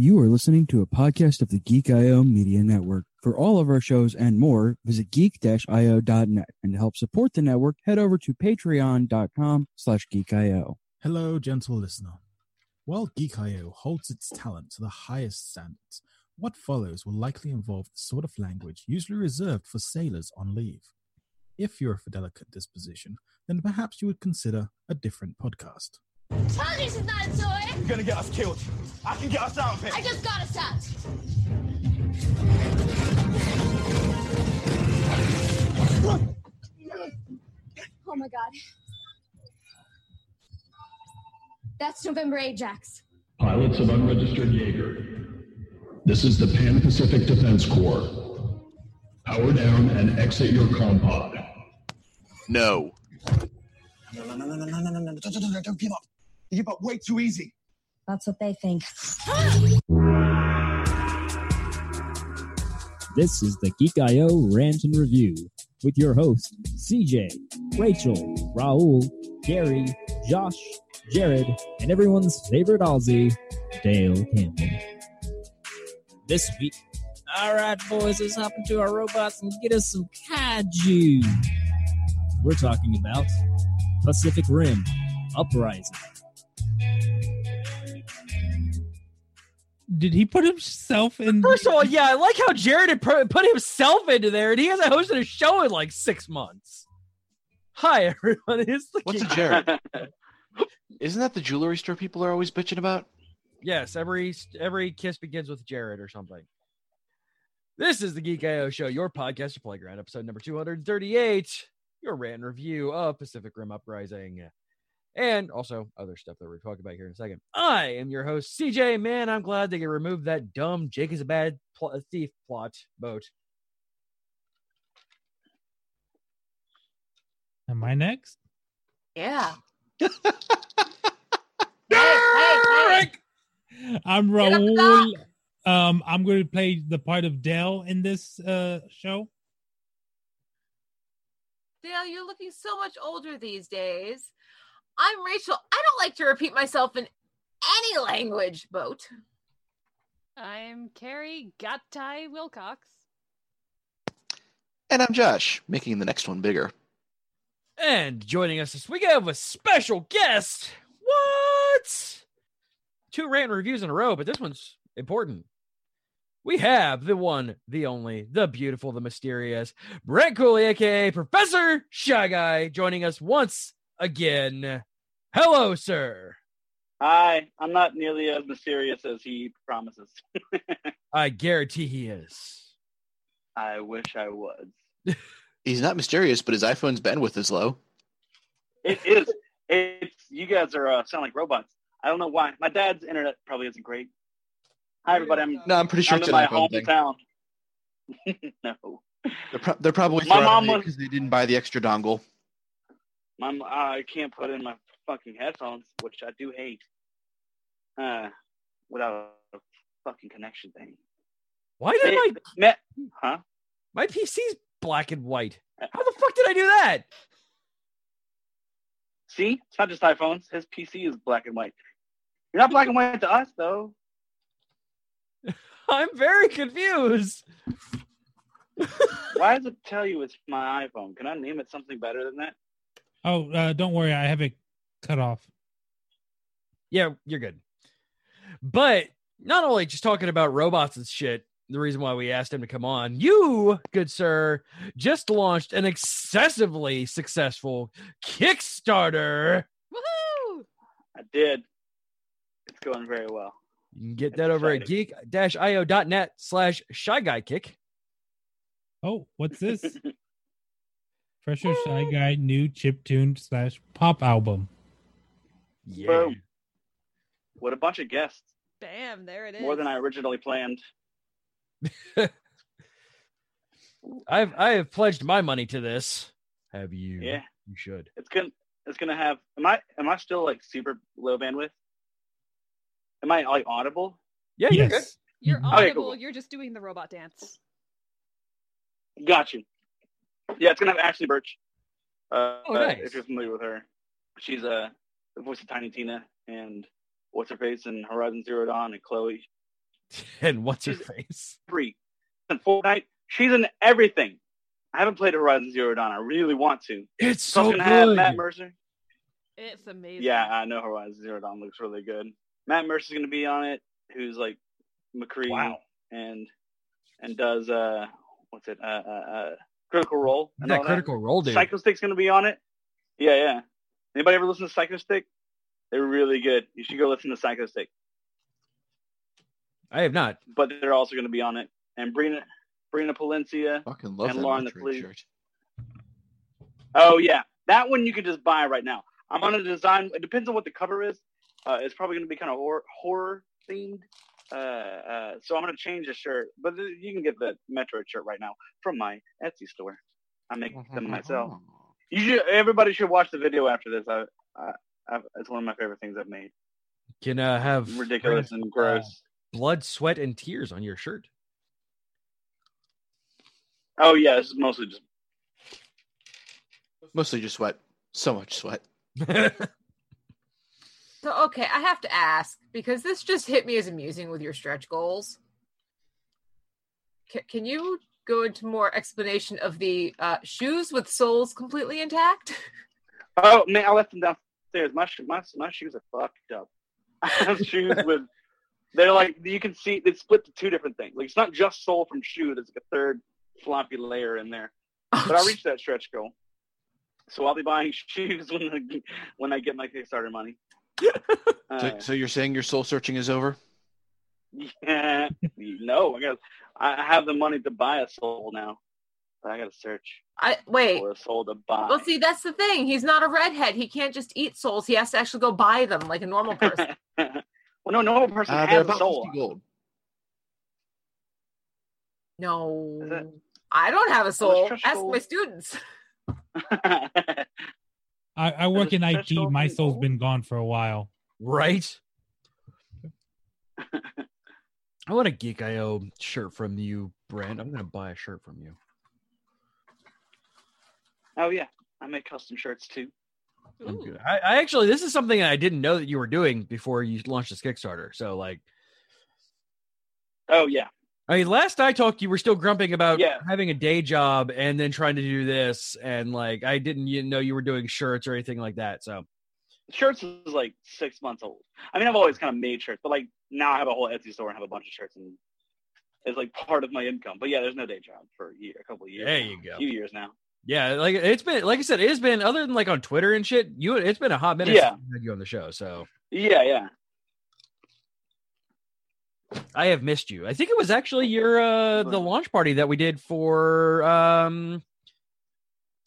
You are listening to a podcast of the Geek IO Media Network. For all of our shows and more, visit geek-io.net. And to help support the network, head over to patreon.com slash geek.io. Hello, gentle listener. While Geek.io holds its talent to the highest standards, what follows will likely involve the sort of language usually reserved for sailors on leave. If you're of a delicate disposition, then perhaps you would consider a different podcast. Told you this is not a toy. You're gonna get us killed. I can get us out of here. I just got us out. Oh my god. That's November Ajax. Pilots of unregistered Jaeger. This is the Pan Pacific Defense Corps. Power down and exit your compod. No. No, no, no, no, no, no, no, no. You give up way too easy. That's what they think. This is the Geek.io Rant and Review with your hosts, CJ, Rachel, Raul, Gary, Josh, Jared, and everyone's favorite Aussie, Dale Campbell. This week, all right, boys, let's hop into our robots and get us some kaiju. We're talking about Pacific Rim Uprising. Did he put himself in? First of all, yeah, I like how Jared had put put himself into there, and he hasn't hosted a show in like six months. Hi, everyone. It's the What's a Jared? Isn't that the jewelry store people are always bitching about? Yes, every every kiss begins with Jared or something. This is the Geek IO Show, your podcast your playground, episode number 238, your rant and review of Pacific Rim Uprising, and also other stuff that we're talking about here in a second. I am your host, CJ. Man, I'm glad they removed that dumb Jake is a bad pl- thief plot boat. Am I next? Yeah. I'm Get Raul. Um, I'm going to play the part of Dell in this uh show. Dale, you're looking so much older these days. I'm Rachel. I don't like to repeat myself in any language, boat. I'm Carrie Gattai Wilcox. And I'm Josh, making the next one bigger. And joining us this week, I have a special guest. What? Two rant reviews in a row, but this one's important. We have the one, the only, the beautiful, the mysterious Brandt Cooley, aka Professor Shy Guy, joining us once again. Hello, sir. Hi, I'm not nearly as mysterious as he promises. I guarantee he is. I wish I was. He's not mysterious, but his iPhone's bandwidth is low. It is. It's you guys are uh, sound like robots. I don't know why. My dad's internet probably isn't great. Hi, everybody. I'm No, I'm pretty sure I'm it's in an my iPhone thing. hometown. no, They're, pro- they're probably My mom it was- because they didn't buy the extra dongle. my m- I can't put in my fucking headphones, which I do hate. Uh, without a fucking connection thing. Why did Hey, my Ma- huh? my PC's black and white? How the fuck did I do that? See, it's not just iPhones. His PC is black and white. You're not black and white to us, though. I'm very confused. Why does it tell you it's my iPhone? Can I name it something better than that? Oh, uh, don't worry, I have it cut off. Yeah, you're good. But not only just talking about robots and shit, the reason why we asked him to come on, you, good sir, just launched an excessively successful Kickstarter. Woohoo! I did. It's going very well. You can get that over at geek-io.net slash shy guy kick. Oh, what's this? Fresher Shy Guy new chip tune slash pop album. Yeah. Boom. What a bunch of guests. Bam, there it is. More than I originally planned. I've I have pledged my money to this. Have you? Yeah. You should. It's gonna it's gonna have am I am I still like super low bandwidth? Am I like audible? Yeah, you're good. You're Okay, audible. cool. You're just doing the robot dance. Got you. Yeah, it's gonna have Ashly Burch. Uh, Oh, uh, nice. if you're familiar with her, she's uh, the voice of Tiny Tina and what's her face and Horizon Zero Dawn and Chloe. And what's her face? Free. And Fortnite, she's in everything. I haven't played Horizon Zero Dawn. I really want to. It's So so it's gonna have good. Matt Mercer. It's amazing. Yeah, I know Horizon Zero Dawn looks really good. Matt Mercer's gonna be on it, who's like McCree Wow. and and does uh what's it uh uh, uh Critical Role. and That all Critical Role dude. Psycho Stick's gonna be on it. Yeah, yeah. Anybody ever listen to Psychostick? They're really good. You should go listen to Psychostick. I have not. But they're also gonna be on it. And Brina Brina Palencia Fucking love and that Lauren the Metroid Flea. shirt. Oh yeah, that one you can just buy right now. I'm gonna design. It depends on what the cover is. Uh, it's probably gonna be kind of horror, horror themed. Uh, uh, so I'm gonna change the shirt, but th- you can get the Metro shirt right now from my Etsy store. I make them myself. You should. Everybody should watch the video after this. I, I, I, it's one of my favorite things I've made. Can uh, have Ridiculous and gross. blood, sweat, and tears on your shirt. Oh yeah, this is mostly just. Mostly just sweat. So much sweat. So okay, I have to ask because this just hit me as amusing with your stretch goals. C- can you go into more explanation of the uh, shoes with soles completely intact? Oh man, I left them downstairs. My my my shoes are fucked up. I have shoes with. They're like you can see they split to two different things. Like it's not just sole from shoe. There's like a third floppy layer in there. But I reached that stretch goal, so I'll be buying shoes when I, when I get my Kickstarter money. So, Uh, so you're saying your soul searching is over? yeah, no, I got. I have the money to buy a soul now. But I got to search I wait. for a soul to buy. Well, see, that's the thing. He's not a redhead. He can't just eat souls. He has to actually go buy them like a normal person. well, no, normal person Uh, has a soul. gold. no, I don't have a soul. Ask goal- my students. I, I work in IT. My thing soul's gold? been gone for a while. right? I want a Geek IO shirt from you, Brandt. I'm gonna buy a shirt from you. Oh yeah, I make custom shirts too. I'm Ooh. good. I, I actually, this is something I didn't know that you were doing before you launched this Kickstarter. So, like, Oh yeah, I mean, last I talked, you were still grumping about Yeah. having a day job and then trying to do this, and like, I didn't you know you were doing shirts or anything like that. So, shirts is like six months old. I mean, I've always kind of made shirts, but like now I have a whole Etsy store and have a bunch of shirts, and it's like part of my income. But yeah, there's no day job for a year, a couple of years. There now, you go. A few years now. yeah, like it's been, like I said, it's been other than like on Twitter and shit. You, it's been a hot minute. Yeah. since we had you on the show. So, Yeah, yeah. I have missed you. I think it was actually your uh the launch party that we did for um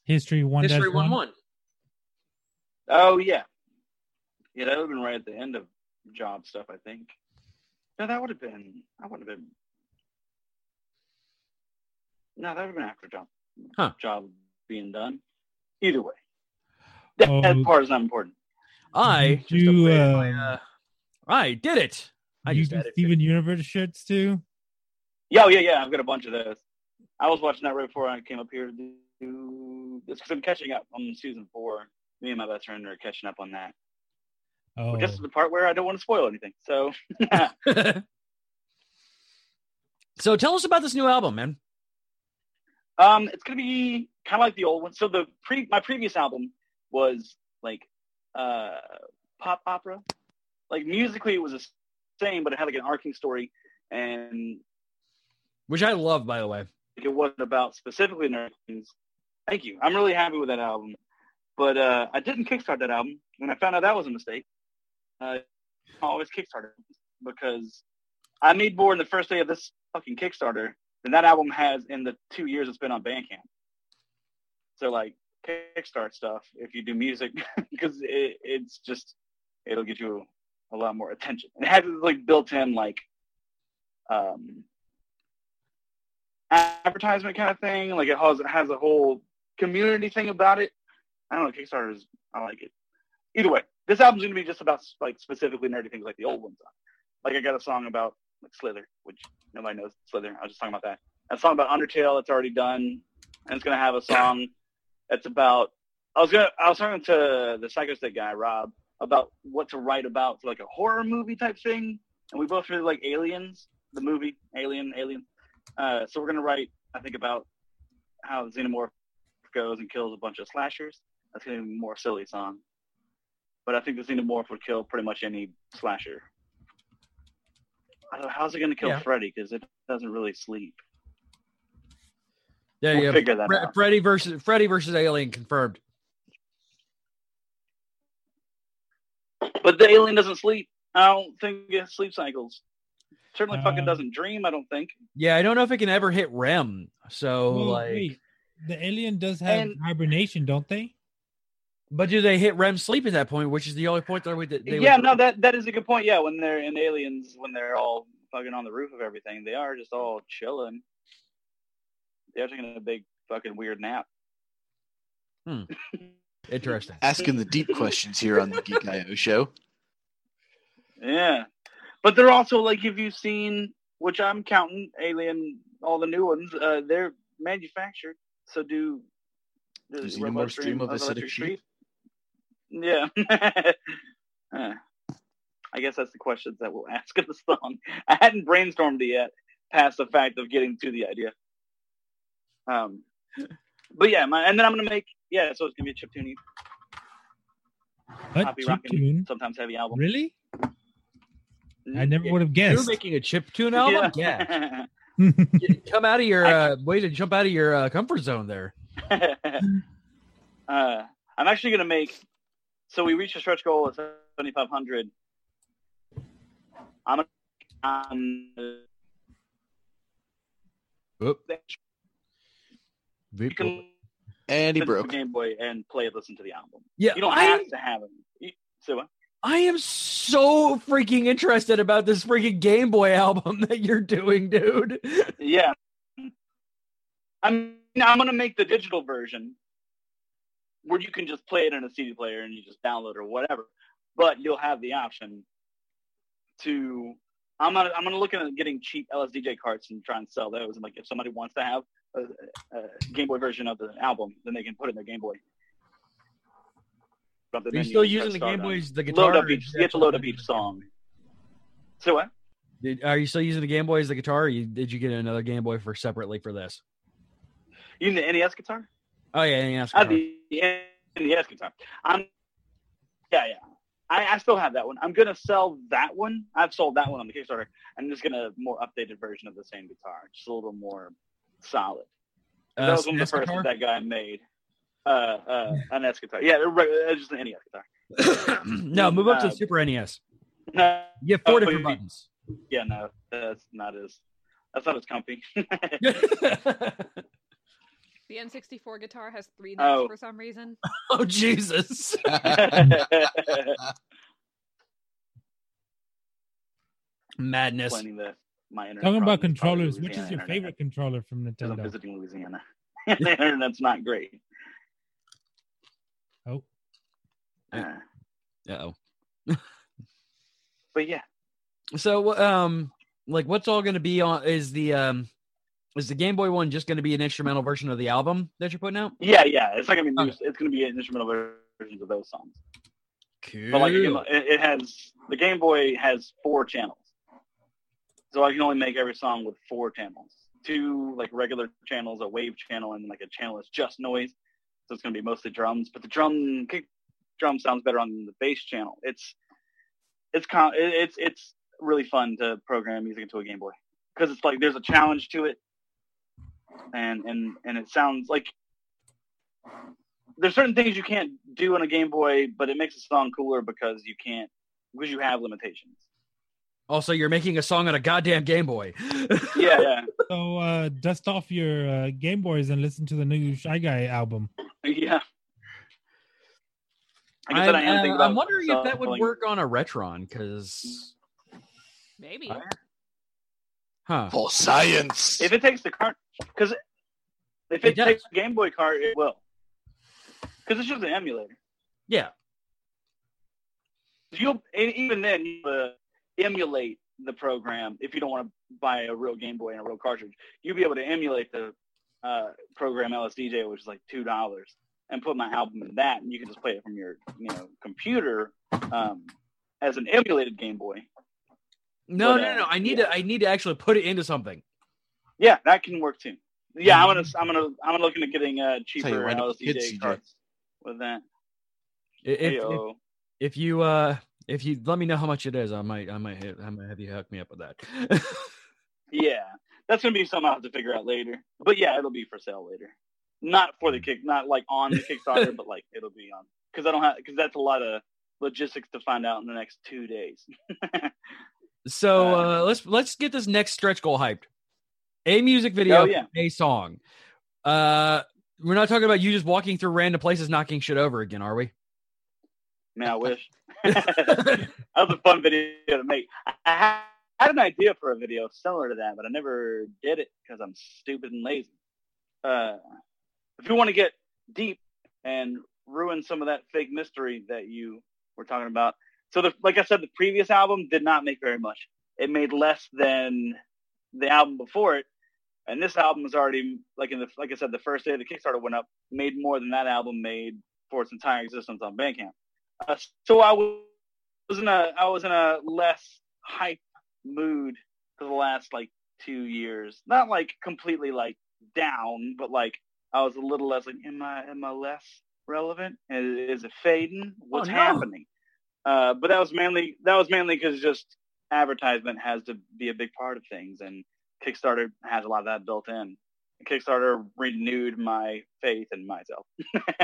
History one. History dash One One. Oh yeah, yeah. That would have been right at the end of job stuff, I think. No, that would have been. That would have been. No, that would have been after job. Huh. Job being done. Either way, that, that Oh. part is not important. I Did just you, upgraded my, um, uh, I did it. I you just do added Steven Universe shirts too. Yeah, oh, yeah, yeah. I've got a bunch of those. I was watching that right before I came up here to do this because I'm catching up on season four. Me and my best friend are catching up on that. Oh, Just to the part where I don't want to spoil anything. So so tell us about this new album, man. Um, it's gonna be kind of like the old one. So the pre my previous album was like uh pop opera. Like musically, it was the same, but it had like an arcing story, and Which I love, by the way. it wasn't about specifically nerds. Thank you. I'm really happy with that album. But uh, I didn't kickstart that album and I found out that was a mistake. Uh, always kickstarted because I made more in the first day of this fucking Kickstarter than that album has in the two years it's been on Bandcamp. So like kickstart stuff, if you do music, because it, it's just it'll get you a lot more attention. It has like built-in like um advertisement kind of thing. Like it has it has a whole community thing about it. I don't know. Kickstarter is I like it. Either way, this album's gonna be just about like specifically nerdy things like the old ones. Like I got a song about like Slither, which nobody knows Slither. I was just talking about that. A song about Undertale that's already done, and it's gonna have a song that's about. I was gonna. I was talking to the Psycho guy Rob about what to write about for like a horror movie type thing, and we both really like aliens. the movie Alien, Alien. Uh, so we're gonna write, I think, about how xenomorph goes and kills a bunch of slashers. That's gonna be a more silly song. But I think the xenomorph would kill pretty much any slasher. I don't know, how's it gonna kill Yeah. Freddy? Because it doesn't really sleep. Yeah, We'll yeah. figure that Fre- out. Freddy versus Freddy versus Alien confirmed. But the alien doesn't sleep. I don't think it has sleep cycles. Certainly, fucking Um, doesn't dream. I don't think. Yeah, I don't know if it can ever hit REM. So Well, like, wait, the alien does have And- hibernation, don't they? But do they hit REM sleep at that point? Which is the only point that we they would- yeah, no, that that is a good point. Yeah, when they're in aliens, when they're all fucking on the roof of everything, they are just all chilling. They're taking a big fucking weird nap. Hmm. Interesting. Asking the deep questions here on the Geek IO show. Yeah, but they're also like, if you've seen, which I'm counting, Alien, all the new ones, uh, they're manufactured. So do Do does xenomorphs Robots dream of of acidic sheep? Yeah. Uh, I guess that's the questions that we'll ask in the song. I hadn't brainstormed it yet, past the fact of getting to the idea. Um, but yeah, my, and then I'm gonna make yeah, so it's gonna be a chiptune, What happy chip rockin', tune? sometimes heavy album. Really? Mm, I never yeah. would have guessed. You're making a chip tune album. Yeah, Yeah. come out of your uh, way to jump out of your uh, comfort zone there. uh, I'm actually gonna make. So we reached a stretch goal of 7,500. I'm gonna. Um, Oop. you can And he broke. Game Boy and play it. Listen to the album. Yeah, You don't I have to have it. So what? I am so freaking interested about this freaking Game Boy album that you're doing, dude. Yeah. I'm I'm gonna make the digital version where you can just play it in a CD player and you just download or whatever. But you'll have the option to I'm gonna I'm gonna look at getting cheap LSDJ carts and try and sell those. And like if somebody wants to have a, a Game Boy version of the album, then they can put it in their Game Boy. Are you still using the Game Boys? The guitar? Load up each. You have to load up each song. So what? Did, are you still using the Game Boy as the guitar? Or you, did you get another Game Boy for separately for this? You mean the NES guitar? Oh yeah, yeah. I have the NES guitar. I'm yeah, yeah. I, I still have that one. I'm gonna sell that one. I've sold that one on the Kickstarter. I'm just gonna more updated version of the same guitar, just a little more solid. Uh, that was one of the first guitar? that guy made. Uh, uh, an NES guitar. Yeah, uh, just an NES guitar. no, move up to Uh, the Super NES. No, You have four oh, different buttons. Yeah, no, that's not as that's not as comfy. The N64 guitar has three notes Oh. for some reason. oh Jesus! Madness. The my Talking about problem is controllers, which is your internet. favorite controller from 'Cause I'm Nintendo? visiting Louisiana. the internet's not great. Oh, Uh, oh. but yeah, So, um, like, what's all going to be on? Is the um, is the Game Boy one just going to be an instrumental version of the album that you're putting out? yeah, yeah. It's not gonna be. Okay. It's gonna be an instrumental versions of those songs. Cool. But like, it, it has the Game Boy has four channels, so I can only make every song with four channels. Two like regular channels, a wave channel, and like a channel that's just noise. So it's gonna be mostly drums, but the drum kick drum sounds better on the bass channel. It's it's it's it's really fun to program music into a Game Boy because it's like there's a challenge to it, and and and it sounds like there's certain things you can't do on a Game Boy, but it makes a song cooler because you can't because you have limitations. Also, you're making a song on a goddamn Game Boy. Yeah, yeah, so uh, dust off your uh, Game Boys and listen to the new Shy Guy album. yeah. I I'm, I uh, I'm wondering if that would selling- work on a Retron, because Maybe. huh? For science. if it takes the cart because if It it, takes the Game Boy cart, it will because it's just an emulator. Yeah, You'll even then you uh, emulate the program if you don't want to buy a real Game Boy and a real cartridge. You'll be able to emulate the uh, program LSDJ, which is like two dollars, and put my album in that, and you can just play it from your you know computer um, as an emulated Game Boy. No, But, no, uh, no. I need yeah. to. I need to actually put it into something. Yeah, that can work too. Yeah, I'm gonna I'm gonna I'm looking at getting uh cheaper what, LCD CJ. cards with that. If, if, if you uh if you let me know how much it is, I might I might hit, I might have you hook me up with that. Yeah, that's gonna be something I have to figure out later. But yeah, it'll be for sale later. Not for the kick, not like on the Kickstarter, but like it'll be on because I don't have because that's a lot of logistics to find out in the next two days. so uh, let's let's get this next stretch goal hyped. A music video, Oh, yeah. a song. Uh, we're not talking about you just walking through random places knocking shit over again, are we? Man, I wish. that was a fun video to make. I- had an idea for a video similar to that, but I never did it because I'm stupid and lazy. Uh, if you want to get deep and ruin some of that fake mystery that you were talking about, so the, like I said, the previous album did not make very much. It made less than the album before it, and this album was already like in the like I said, the first day the Kickstarter went up, made more than that album made for its entire existence on Bandcamp. Uh, so I was in a I was in a less hype mood for the last like two years. Not like completely like down, but like I was a little less like, am I am I less relevant? Is, it fading? What's no. happening? Uh, but that was mainly that was mainly because just advertisement has to be a big part of things, and Kickstarter has a lot of that built in. Kickstarter renewed my faith in myself.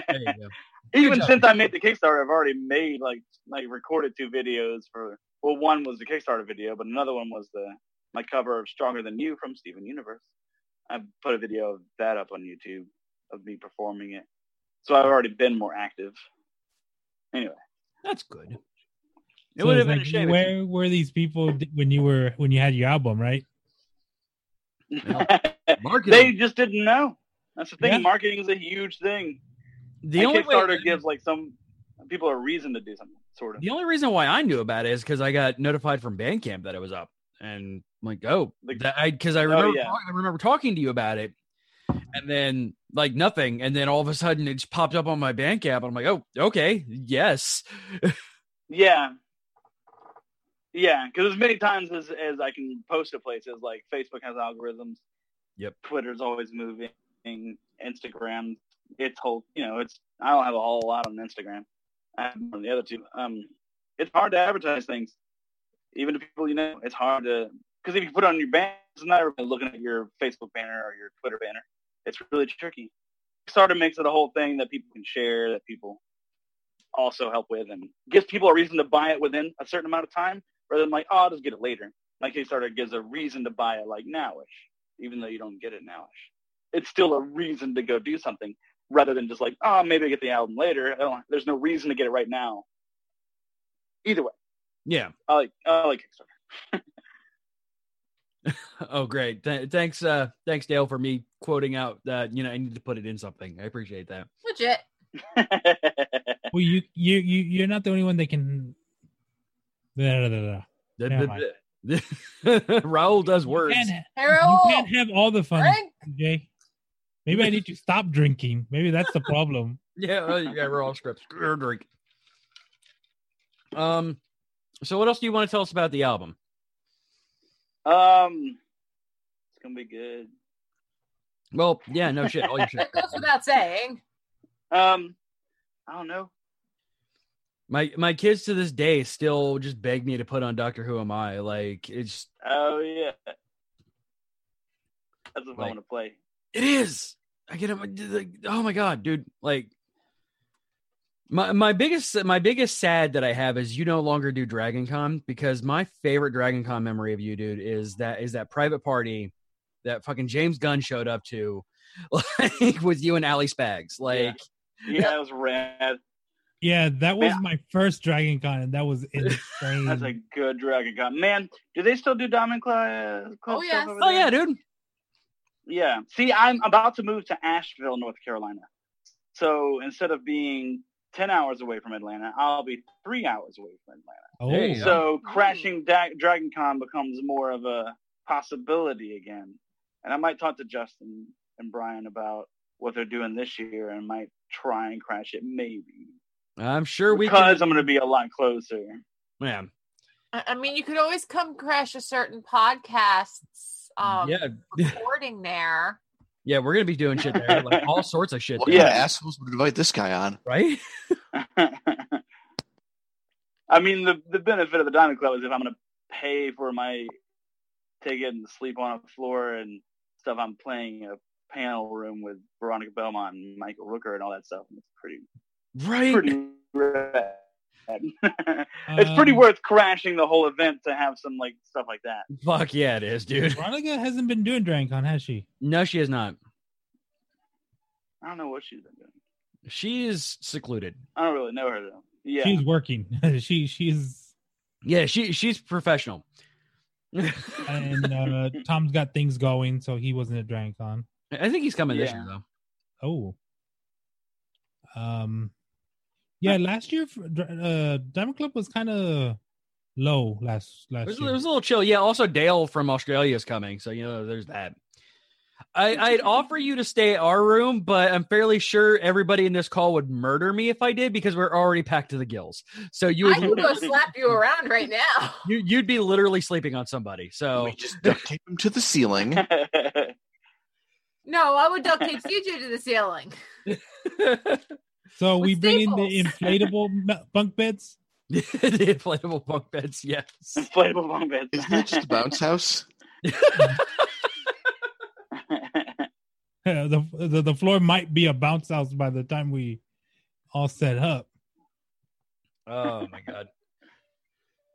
There you go. Even job. since I made the Kickstarter, I've already made like like recorded two videos for. Well, one was the Kickstarter video, but another one was the my cover of "Stronger Than You" from Steven Universe. I put a video of that up on YouTube of me performing it, so I've already been more active. Anyway, That's good. It So would have been a shame. if Where were these people when you were when you had your album, right? they just didn't know. That's the thing. Yeah. Marketing is a huge thing. The And only way- Kickstarter gives like some people a reason to do something, sort of. The only reason why I knew about it is because I got notified from Bandcamp that it was up, and I'm like, oh, that I because I Oh, remember yeah. I remember talking to you about it, and then like nothing, and then all of a sudden it just popped up on my Bandcamp, and I'm like, oh, okay, yes, Yeah. Yeah, because as many times as, as I can post to places, like Facebook has algorithms. Yep. Twitter's always moving. Instagram, it's whole, you know, it's, I don't have a whole lot on Instagram. I have more on the other two. Um, it's hard to advertise things. Even to people you know, it's hard to, because if you put it on your banner, it's not everybody looking at your Facebook banner or your Twitter banner. It's really tricky. Kickstarter makes it a whole thing that people can share, that people also help with and gives people a reason to buy it within a certain amount of time rather than like, oh, I'll just get it later. Like Kickstarter gives a reason to buy it like nowish, even though you don't get it nowish. It's still a reason to go do something rather than just like, oh, maybe I get the album later. I don't, there's no reason to get it right now. Either way, yeah. I like I like Kickstarter. Oh, great, Th- thanks, uh, thanks Dale for me quoting out that you know I need to put it in something. I appreciate that. Legit. Well, you you you you're not the only one that can. Da, da, da, da. The- Never the- Raul does words. You can't, Harold! you can't have all the fun, Frank! Jay. Maybe I need to stop drinking. Maybe that's the problem. Yeah, uh, yeah, we're all scripts. Grr, Drink. Um, so what else do you want to tell us about the album? Um, it's gonna be good. Well, yeah, no shit. All your shit. That goes without saying. Um, I don't know. My my kids to this day still just beg me to put on Doctor Who Am I. Like it's Oh yeah, that's what I Like- want to play. it is. I get it. like, Oh my god, dude! Like my my biggest my biggest sad that I have is you no longer do Dragon Con because my favorite Dragon Con memory of you, dude, is that is that private party that fucking James Gunn showed up to, like with you and Ali Spags. Like Yeah, that was rad. Yeah, that was Man. my first Dragon Con, and that was insane. That's a good Dragon Con. Man, do they still do Diamond Club? Club Oh, stuff yes. over oh yeah, dude. Yeah. See, I'm about to move to Asheville, North Carolina. So instead of being 10 hours away from Atlanta, I'll be three hours away from Atlanta. oh, There you go. So crashing da- Dragon Con becomes more of a possibility again. And I might talk to Justin and Brian about what they're doing this year and might try and crash it maybe. I'm sure we because can. I'm going to be a lot closer. Yeah. I I mean, you could always come crash a certain podcast's um, Yeah. recording there. Yeah, we're gonna be doing shit there, like all sorts of shit. What there. kind of assholes would invite this guy on? right? I mean, the the benefit of the Diamond Club is if I'm going to pay for my ticket and sleep on a floor and stuff, I'm playing a panel room with Veronica Belmont and Michael Rooker and all that stuff. And it's pretty, Right. pretty rad. it's pretty Um, worth crashing the whole event to have some like stuff like that. Fuck yeah, it is, dude. Veronica hasn't been doing DragonCon, has she? No, she has not. I don't know what she's been doing. She's secluded. I don't really know her though. Yeah, She's working. she she's Yeah, she she's professional. and uh Tom's got things going, so he wasn't at DragonCon. I think he's coming this year though. Oh. Um yeah, last year uh Diamond Club was kind of low last It last was, year. it was a little chill. Yeah. Also, Dale from Australia is coming, so you know there's that. I, I'd offer you to stay at our room, but I'm fairly sure everybody in this call would murder me if I did because we're already packed to the gills. So you I would can go slap you around right now. you, you'd be literally sleeping on somebody. So We just duct tape him to the ceiling. No, I would duct tape CJ to the ceiling. so we with bring in the inflatable bunk beds. the inflatable bunk beds, yes. inflatable bunk beds. Isn't it just a bounce house? the, the the floor might be a bounce house by the time we all set up. Oh my god.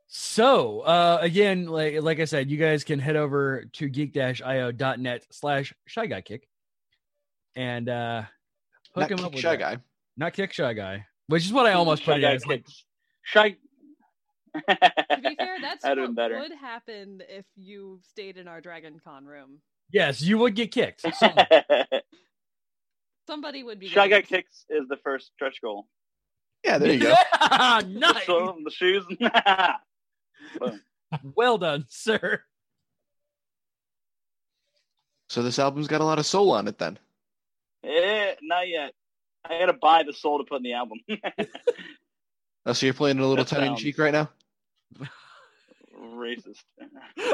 So uh again, like like I said, you guys can head over to geek-io.net slash shy guy kick and uh hook Not him kick up with Shy that. Guy. Not kick shy guy. Which is what I almost put Shy it Guy as. Like. Shy. To be fair, that's That'd what better. would happen if you stayed in our Dragon Con room. yes, you would get kicked. Someone- Somebody would be. Shy Guy getting- kicks is the first stretch goal. Yeah, there you go. nice. So the shoes. Well done, sir. So this album's got a lot of soul on it then. Eh, not yet. I gotta buy the soul to put in the album. Oh, so you're playing a little That tongue in cheek right now? Racist.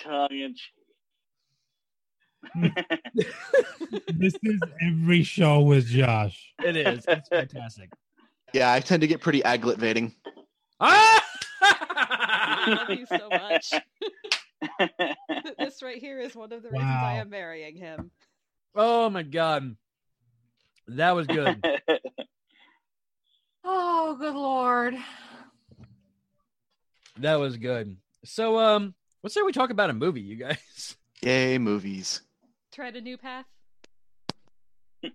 Tongue in cheek. This is every show with Josh. It is. It's fantastic. Yeah, I tend to get pretty agglutvating. Ah! I love you so much. this right here is one of the reasons I am marrying him. oh my god. That was good. Oh, good lord. That was good. So um let's say we talk about a movie, you guys. Yay, movies. Tread a new path.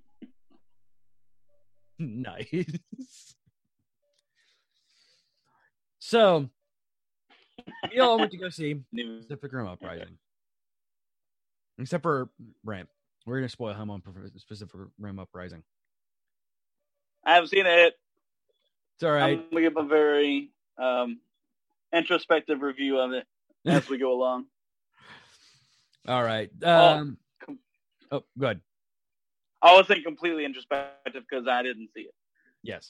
nice. So we all went to go see the Pacific Rim Uprising. Except for Brandt. We're gonna spoil him on Pacific Rim Uprising. I haven't seen it. It's all right. I'm gonna give a very um, introspective review of it as we go along. All right. Um oh good. I wasn't completely introspective because I didn't see it. Yes.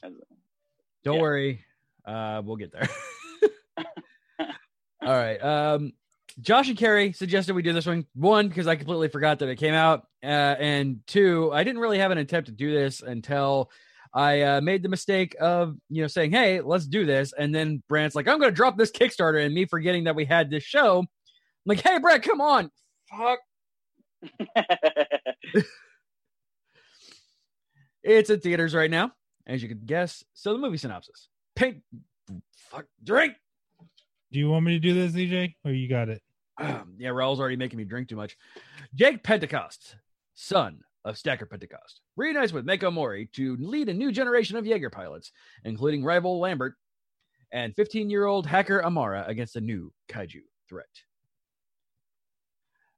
Don't Yeah. worry. Uh we'll get there. all right. Um Josh and Carrie suggested we do this one. One, because I completely forgot that it came out. Uh, and two, I didn't really have an attempt to do this until I uh, made the mistake of, you know, saying, hey, let's do this. And then Brandt's like, I'm going to drop this Kickstarter and me forgetting that we had this show. I'm like, hey, Brandt, come on. Fuck. It's in theaters right now, as you can guess. So the movie synopsis. Paint. Fuck. Drink. Do you want me to do this, DJ? or you got it? yeah, Raul's already making me drink too much. Jake Pentecost, son of Stacker Pentecost, reunites with Mako Mori to lead a new generation of Jaeger pilots, including rival Lambert and 15 year old hacker Amara against a new kaiju threat.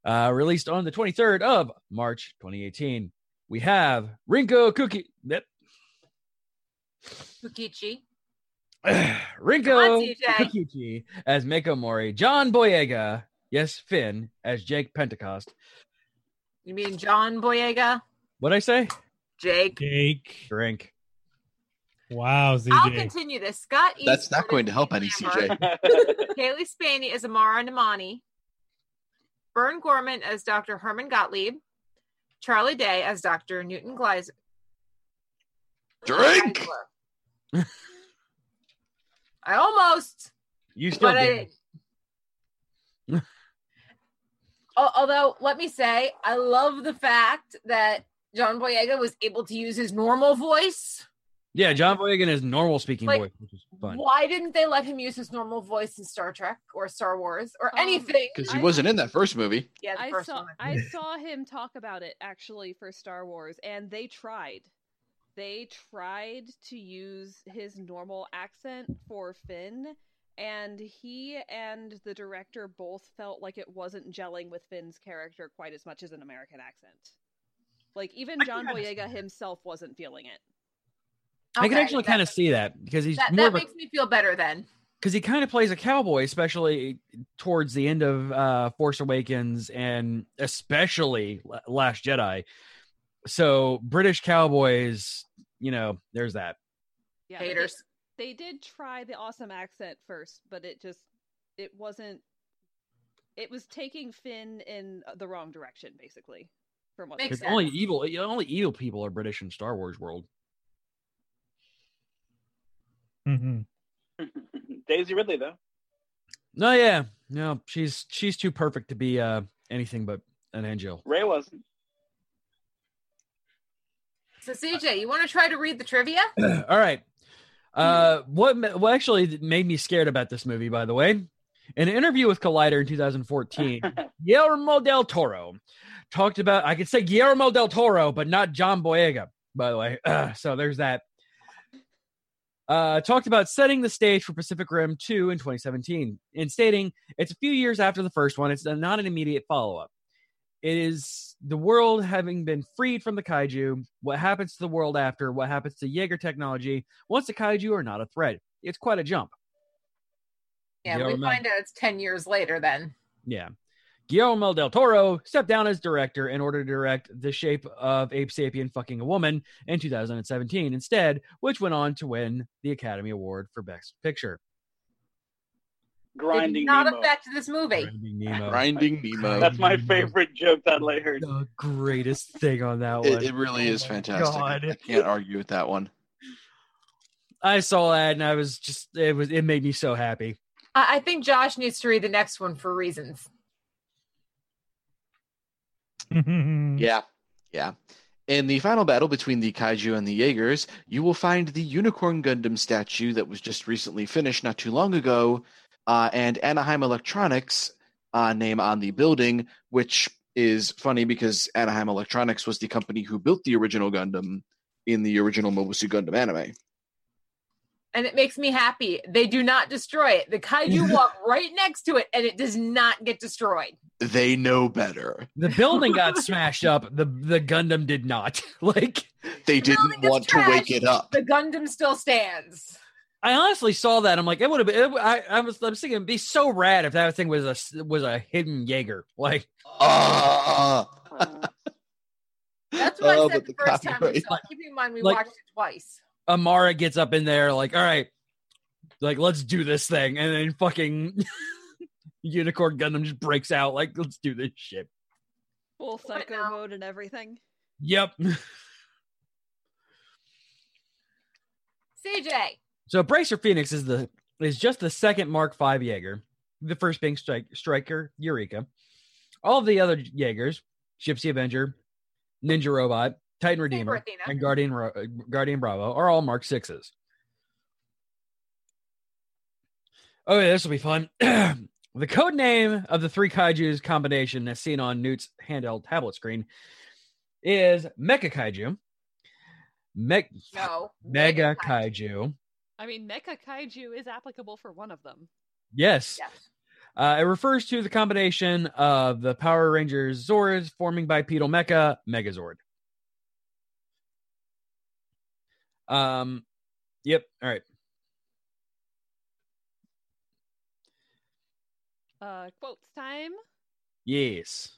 Uh, released on the 23rd of March 2018, we have Rinko Cookie. Yep. Fukichi. Rinko Come on, Kikuchi as Mako Mori, John Boyega, yes, Finn as Jake Pentecost. You mean John Boyega? What'd I say? Jake. Jake. Drink. Wow, I'll continue this. Scott East. That's not going to help any CJ. Cailee Spaeny as Amara Namani. Vern Gorman as Dr. Herman Gottlieb. Charlie Day as Dr. Newton Gleiser. Drink. I almost. You still but did. I, Al- although, let me say, I love the fact that John Boyega was able to use his normal voice. Yeah, John Boyega is normal speaking Like, voice, which is fun. Why didn't they let him use his normal voice in Star Trek or Star Wars or um, anything? Because he wasn't in that first movie. Yeah, the I first saw one. I saw him talk about it actually for Star Wars, and they tried. They tried to use his normal accent for Finn, and he and the director both felt like it wasn't gelling with Finn's character quite as much as an American accent. Like even John Boyega himself wasn't feeling it. I can actually kind of see that because he's That, more that of a makes me feel better then. because he kind of plays a cowboy, especially towards the end of uh, Force Awakens and especially La- Last Jedi. So British cowboys, you know, there's that. Yeah, but they- Haters. They, did try the awesome accent first, but it just it wasn't. It was taking Finn in the wrong direction, basically. From what they Because only evil, only evil people are British in Star Wars world. Mm-hmm. Daisy Ridley, though. No, yeah, no, she's she's too perfect to be uh, anything but an angel. Rey wasn't. So CJ, you want to try to read the trivia? All right. Uh, what what actually made me scared about this movie, by the way, in an interview with Collider in 2014, Guillermo del Toro talked about. I could say Guillermo del Toro, but not John Boyega. By the way, so there's that. Uh, talked about setting the stage for Pacific Rim 2 in 2017, and stating it's a few years after the first one. It's not an immediate follow up. It is the world having been freed from the kaiju. What happens to the world after? What happens to Jaeger technology once the kaiju are not a threat? It's quite a jump. Yeah, Yeah, we find out it's 10 years later then. Yeah. Guillermo del Toro stepped down as director in order to direct The Shape of Abe Sapien Fucking a Woman in 2017 instead, which went on to win the Academy Award for Best Picture. Did Grinding not Nemo. affect this movie. Nemo. Grinding Nemo. That's my favorite joke that I heard. The greatest thing on that one. It, it really oh is fantastic. God. I can't argue with that one. I saw that and I was just it was it made me so happy. I, I think Josh needs to read the next one for reasons. Yeah, yeah. In the final battle between the kaiju and the Jaegers, you will find the Unicorn Gundam statue that was just recently finished not too long ago, uh, and Anaheim Electronics uh, name on the building, which is funny because Anaheim Electronics was the company who built the original Gundam in the original Mobile Suit Gundam anime. And it makes me happy. They do not destroy it. The kaiju walk right next to it and it does not get destroyed. They know better. The building got smashed up. The the Gundam did not. like They didn't want to wake it up. The Gundam still stands. I honestly saw that. I'm like, it would have been. It, I, I was. I was thinking it'd be so rad if that thing was a was a hidden Jaeger. Like, Ah, That's what Oh, I said the the first time we copyright. saw it. Keep in mind we Like- watched it twice. Amara gets up in there, like, all right, like let's do this thing, and then fucking Unicorn Gundam just breaks out, like, let's do this shit. Full psycho mode and everything. Yep. CJ. So Bracer Phoenix is the is just the second Mark V Jaeger, the first being Strik- Striker Eureka. All of the other Jaegers, Gipsy Avenger, Ninja Robot, Titan Redeemer, Athena. and Guardian Ro- uh, Guardian Bravo are all Mark Sixes. Oh yeah, this will be fun. the code name of the three kaiju's combination, as seen on Newt's handheld tablet screen, is Mecha Kaiju, Me- No. Mega Kaiju. I mean, Mecha Kaiju is applicable for one of them. Yes. Uh, it refers to the combination of the Power Rangers Zords forming bipedal mecha Megazord. Um, yep. All right. Uh, quotes time. Yes.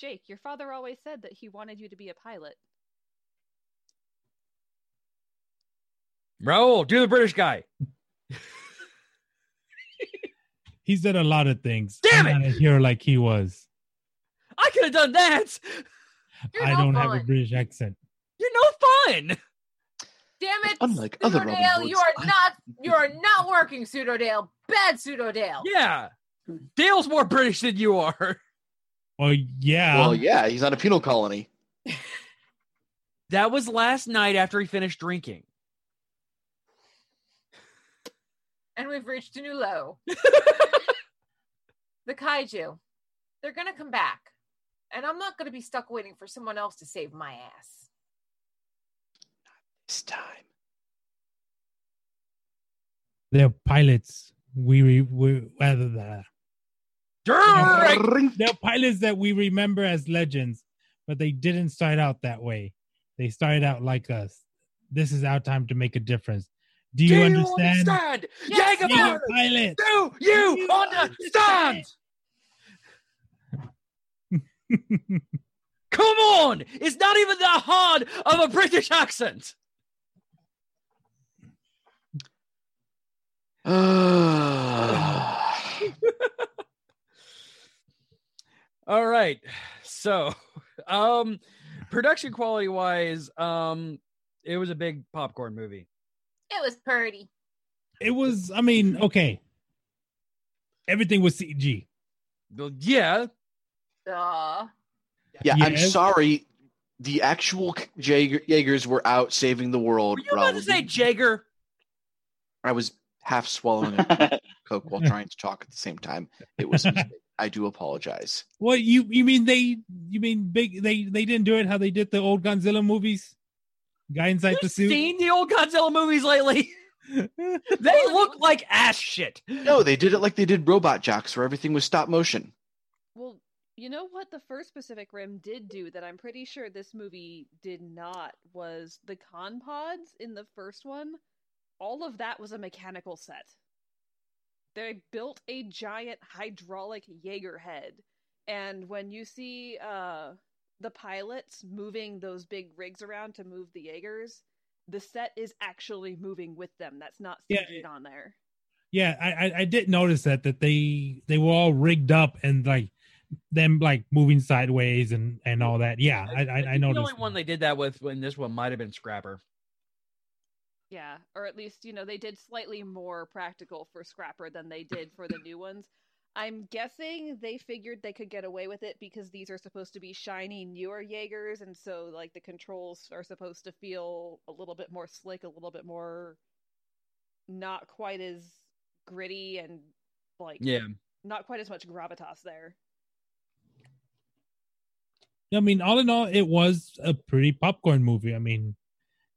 Jake, your father always said that he wanted you to be a pilot. Raul, do the British guy. He said a lot of things. Damn I'm it! not a like he was. I could have done that. I don't have a British accent. You're no fun. Damn it! Unlike other Robin Pseudodale, Hoods, you are not you are not working, Pseudodale. Bad Pseudodale. Yeah. Dale's more British than you are. Well, yeah. Well, yeah, he's on a penal colony. That was last night after he finished drinking. And we've reached a new low. the kaiju. They're gonna come back. And I'm not gonna be stuck waiting for someone else to save my ass. Not this time. They're pilots. We we, we rather that. Drink. They're pilots that we remember as legends, but they didn't start out that way. They started out like us. This is our time to make a difference. Do you Do understand? You understand? Yes, Jaeger Being a pilot, pilot. Do you understand? Come on! It's not even that hard of a British accent. All right. So, um production quality wise, um it was a big popcorn movie. It was purdy. It was. I mean, okay. Everything was CG. Well, yeah. Duh. Yeah, I'm sorry. The actual Jaeger- Jaegers were out saving the world. Were you about to say Jaeger? I was half swallowing a Coke while trying to talk at the same time. It was. I do apologize. What you you mean they you mean big they they didn't do it how they did the old Godzilla movies? Guy inside the suit. Seen the old Godzilla movies lately? they look like ass shit. No, they did it like they did Robot Jox, where everything was stop motion. Well, you know what the first Pacific Rim did do that I'm pretty sure this movie did not was the Conn-Pods in the first one. All of that was a mechanical set. They built a giant hydraulic Jaeger head, and when you see uh the pilots moving those big rigs around to move the Jaegers, the set is actually moving with them. That's not Yeah, CG'd on there. Yeah, I, I I did notice that that they they were all rigged up and like them like moving sideways and and all that. Yeah, I I, I The only one they did that with in this one might have been Scrapper. Yeah, or at least, you know, they did slightly more practical for Scrapper than they did for the new ones. I'm guessing they figured they could get away with it because these are supposed to be shiny, newer Jaegers, and so, like, the controls are supposed to feel a little bit more slick, a little bit more not quite as gritty, and, like, Yeah. not quite as much gravitas there. I mean, all in all, it was a pretty popcorn movie. I mean,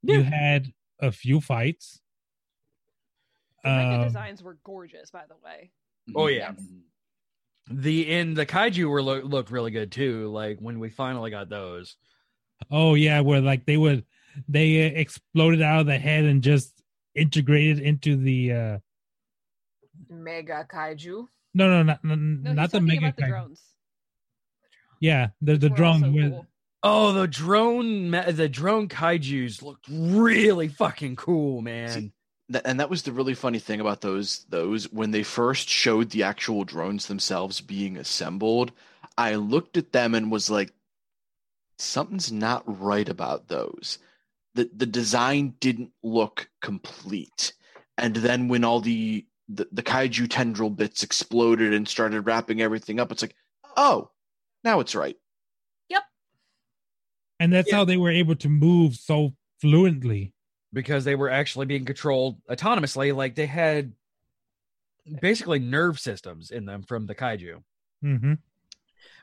you had a few fights. The Um, designs were gorgeous, by the way. Oh yeah. The in the kaiju were look looked really good too. Like when we finally got those. Oh yeah, where like they would they uh, exploded out of the head and just integrated into the uh Mega kaiju. no no not No, not, not the talking mega about the drones. yeah the the drone also with cool. Oh, the drone the drone kaiju's looked really fucking cool, man. Th- and that was the really funny thing about those those when they first showed the actual drones themselves being assembled i looked at them and was like something's not right about those. The the design didn't look complete. And then when all the the, the kaiju tendril bits exploded and started wrapping everything up it's like oh now it's right. Yep. and that's how they were able to move so fluently because they were actually being controlled autonomously. Like they had basically nerve systems in them from the kaiju, mm-hmm.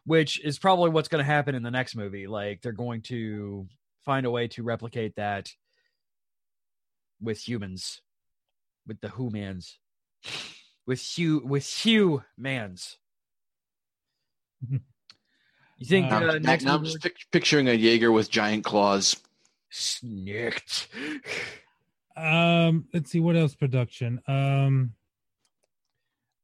which is probably what's going to happen in the next movie. Like they're going to find a way to replicate that with humans, with the humans, with Hugh, with Hugh Mans. You think now, uh, next now i'm just pic- picturing a jaeger with giant claws Snicked. um let's see what else production um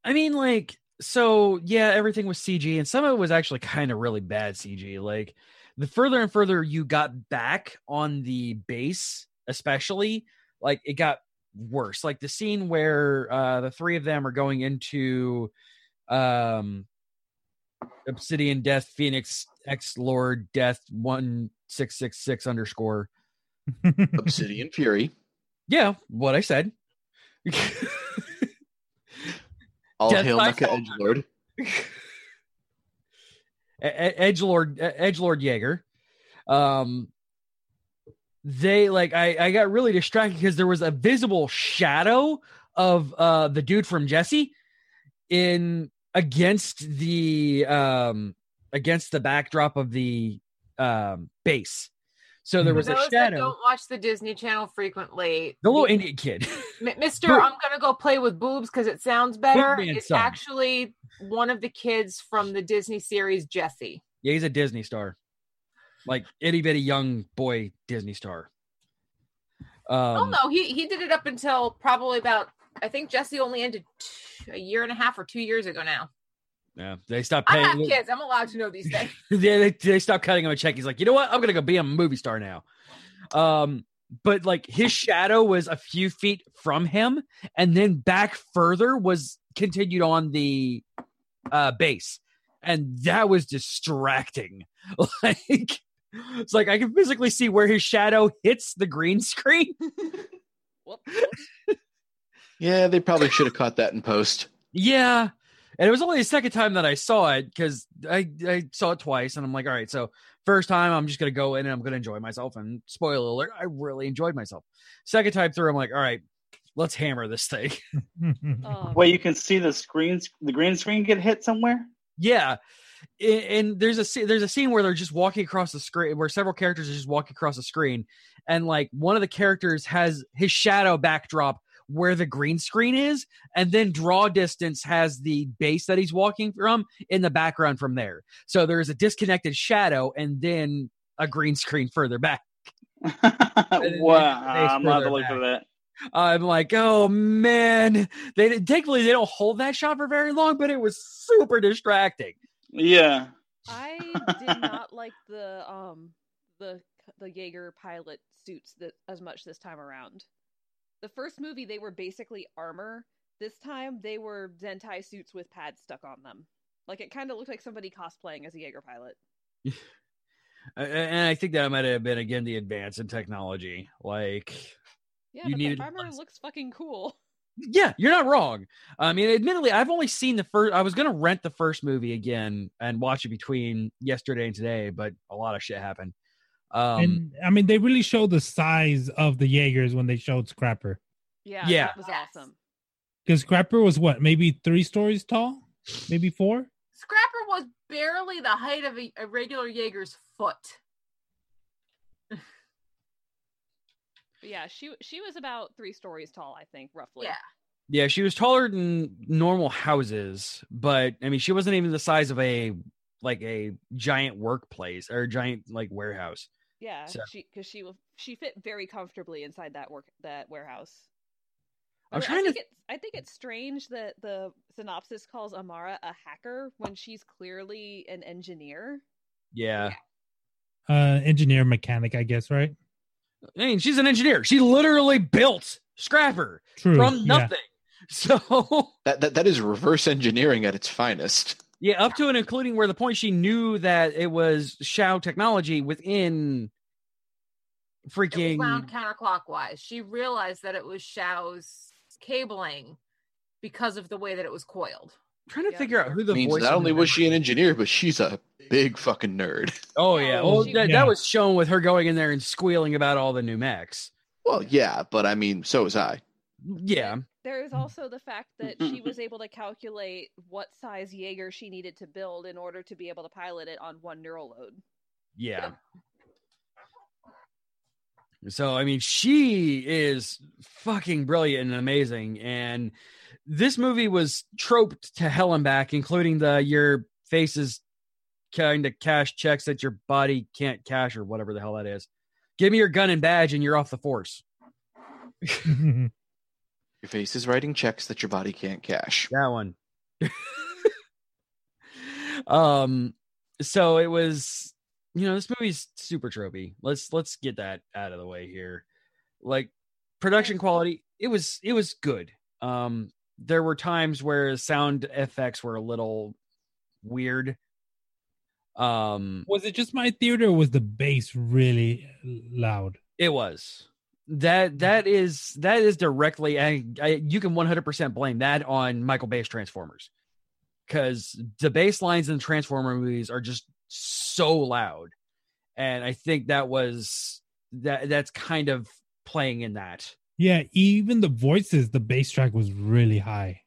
I mean, like, so yeah, everything was CG, and some of it was actually kind of really bad CG. Like, the further and further you got back on the base, especially, like it got worse. Like the scene where uh the three of them are going into um Obsidian Death Phoenix X Lord Death one six six six underscore Obsidian Fury. Yeah, what I said. All Death hail by Mecha Fall. Edgelord. Edge Lord Edge Lord Jaeger. Um they like I, I got really distracted because there was a visible shadow of uh the dude from Jessie in against the um against the backdrop of the um base. So there was For a those that shadow. don't watch the Disney Channel frequently. The little Indian kid. Mister, Who- I'm gonna go play with boobs because it sounds better. It's son. actually one of the kids from the Disney series Jessie. Yeah, he's a Disney star. Like itty bitty young boy Disney star. Um, oh no, he he did it up until probably about. I think Jessie only ended t- a year and a half or two years ago now. Yeah, they stopped I paying. have kids. I'm allowed to know these things. yeah, they, they stopped cutting him a check. He's like, you know what? I'm gonna go be a movie star now. Um, but like his shadow was a few feet from him, and then back further was continued on the uh base, and that was distracting. Like, it's like I can physically see where his shadow hits the green screen. Yeah, they probably should have caught that in post. Yeah. And it was only the second time that I saw it because I, I saw it twice and I'm like, all right, so first time I'm just gonna go in and I'm gonna enjoy myself. And spoiler alert, I really enjoyed myself. Second time through, I'm like, all right, let's hammer this thing. Wait, you can see the screen, the green screen get hit somewhere. yeah. And- And there's a there's a scene where they're just walking across the screen where several characters are just walking across the screen, and like one of the characters has his shadow backdrop where the green screen is, and then draw distance has the base that he's walking from in the background from there. So there's a disconnected shadow and then a green screen further back. wow, the I'm not further to look back. for that. I'm like, oh man, they thankfully they don't hold that shot for very long, but it was super distracting. Yeah. I did not like the um the the Jaeger pilot suits that as much this time around. The first movie they were basically armor. This time they were Zentai suits with pads stuck on them. Like it kind of looked like somebody cosplaying as a Jaeger pilot. And I think that might have been again the advance in technology. Like, Yeah, You but needed the armor looks fucking cool. yeah, you're not wrong. I mean, admittedly, I've only seen the first. I was gonna rent the first movie again and watch it between yesterday and today, but a lot of shit happened. Um, and I mean, they really showed the size of the Jaegers when they showed Scrapper. Yeah, Yeah. that was awesome. Because Scrapper was what, maybe three stories tall, maybe four. Scrapper was barely the height of a, a regular Jaeger's foot. Yeah, she she was about three stories tall, I think, roughly. Yeah. yeah, she was taller than normal houses, but I mean, she wasn't even the size of a like a giant workplace or a giant like warehouse. Yeah, So- she because she will she fit very comfortably inside that work that warehouse. I'm But I trying to- it's I think it's strange that the synopsis calls Amara a hacker when she's clearly an engineer. Yeah. Uh, engineer, mechanic, I guess, right? I mean, she's an engineer. She literally built Scrapper True, from yeah. nothing. So That that that is reverse engineering at its finest. yeah, up to and including where the point she knew that it was Shao technology within It freaking was wound counterclockwise. She realized that it was Shao's cabling because of the way that it was coiled. I'm trying to figure out who the means voice not only was she an engineer, but she's a big fucking nerd. Oh yeah. Oh, Well, she- that, Yeah. that was shown with her going in there and squealing about all the new mechs. Well, yeah, but I mean, so was I. Yeah. There is also the fact that she was able to calculate what size Jaeger she needed to build in order to be able to pilot it on one neural load. Yeah. So I mean, she is fucking brilliant and amazing. And this movie was troped to hell and back, including the your face is kind of cash checks that your body can't cash or whatever the hell that is. Give me your gun and badge, and you're off the force. Your face is writing checks that your body can't cash. That one. um. So it was, you know, this movie's super tropey. Let's let's get that out of the way here. Like production quality it was it was good um there were times where sound effects were a little weird um Was it just my theater or was the bass really loud? it was that that is that is directly I, I you can 100% blame that on michael bay's transformers because the bass lines in the transformer movies are just so loud and i think that was that that's kind of playing in that Yeah, even the voices, the bass track was really high.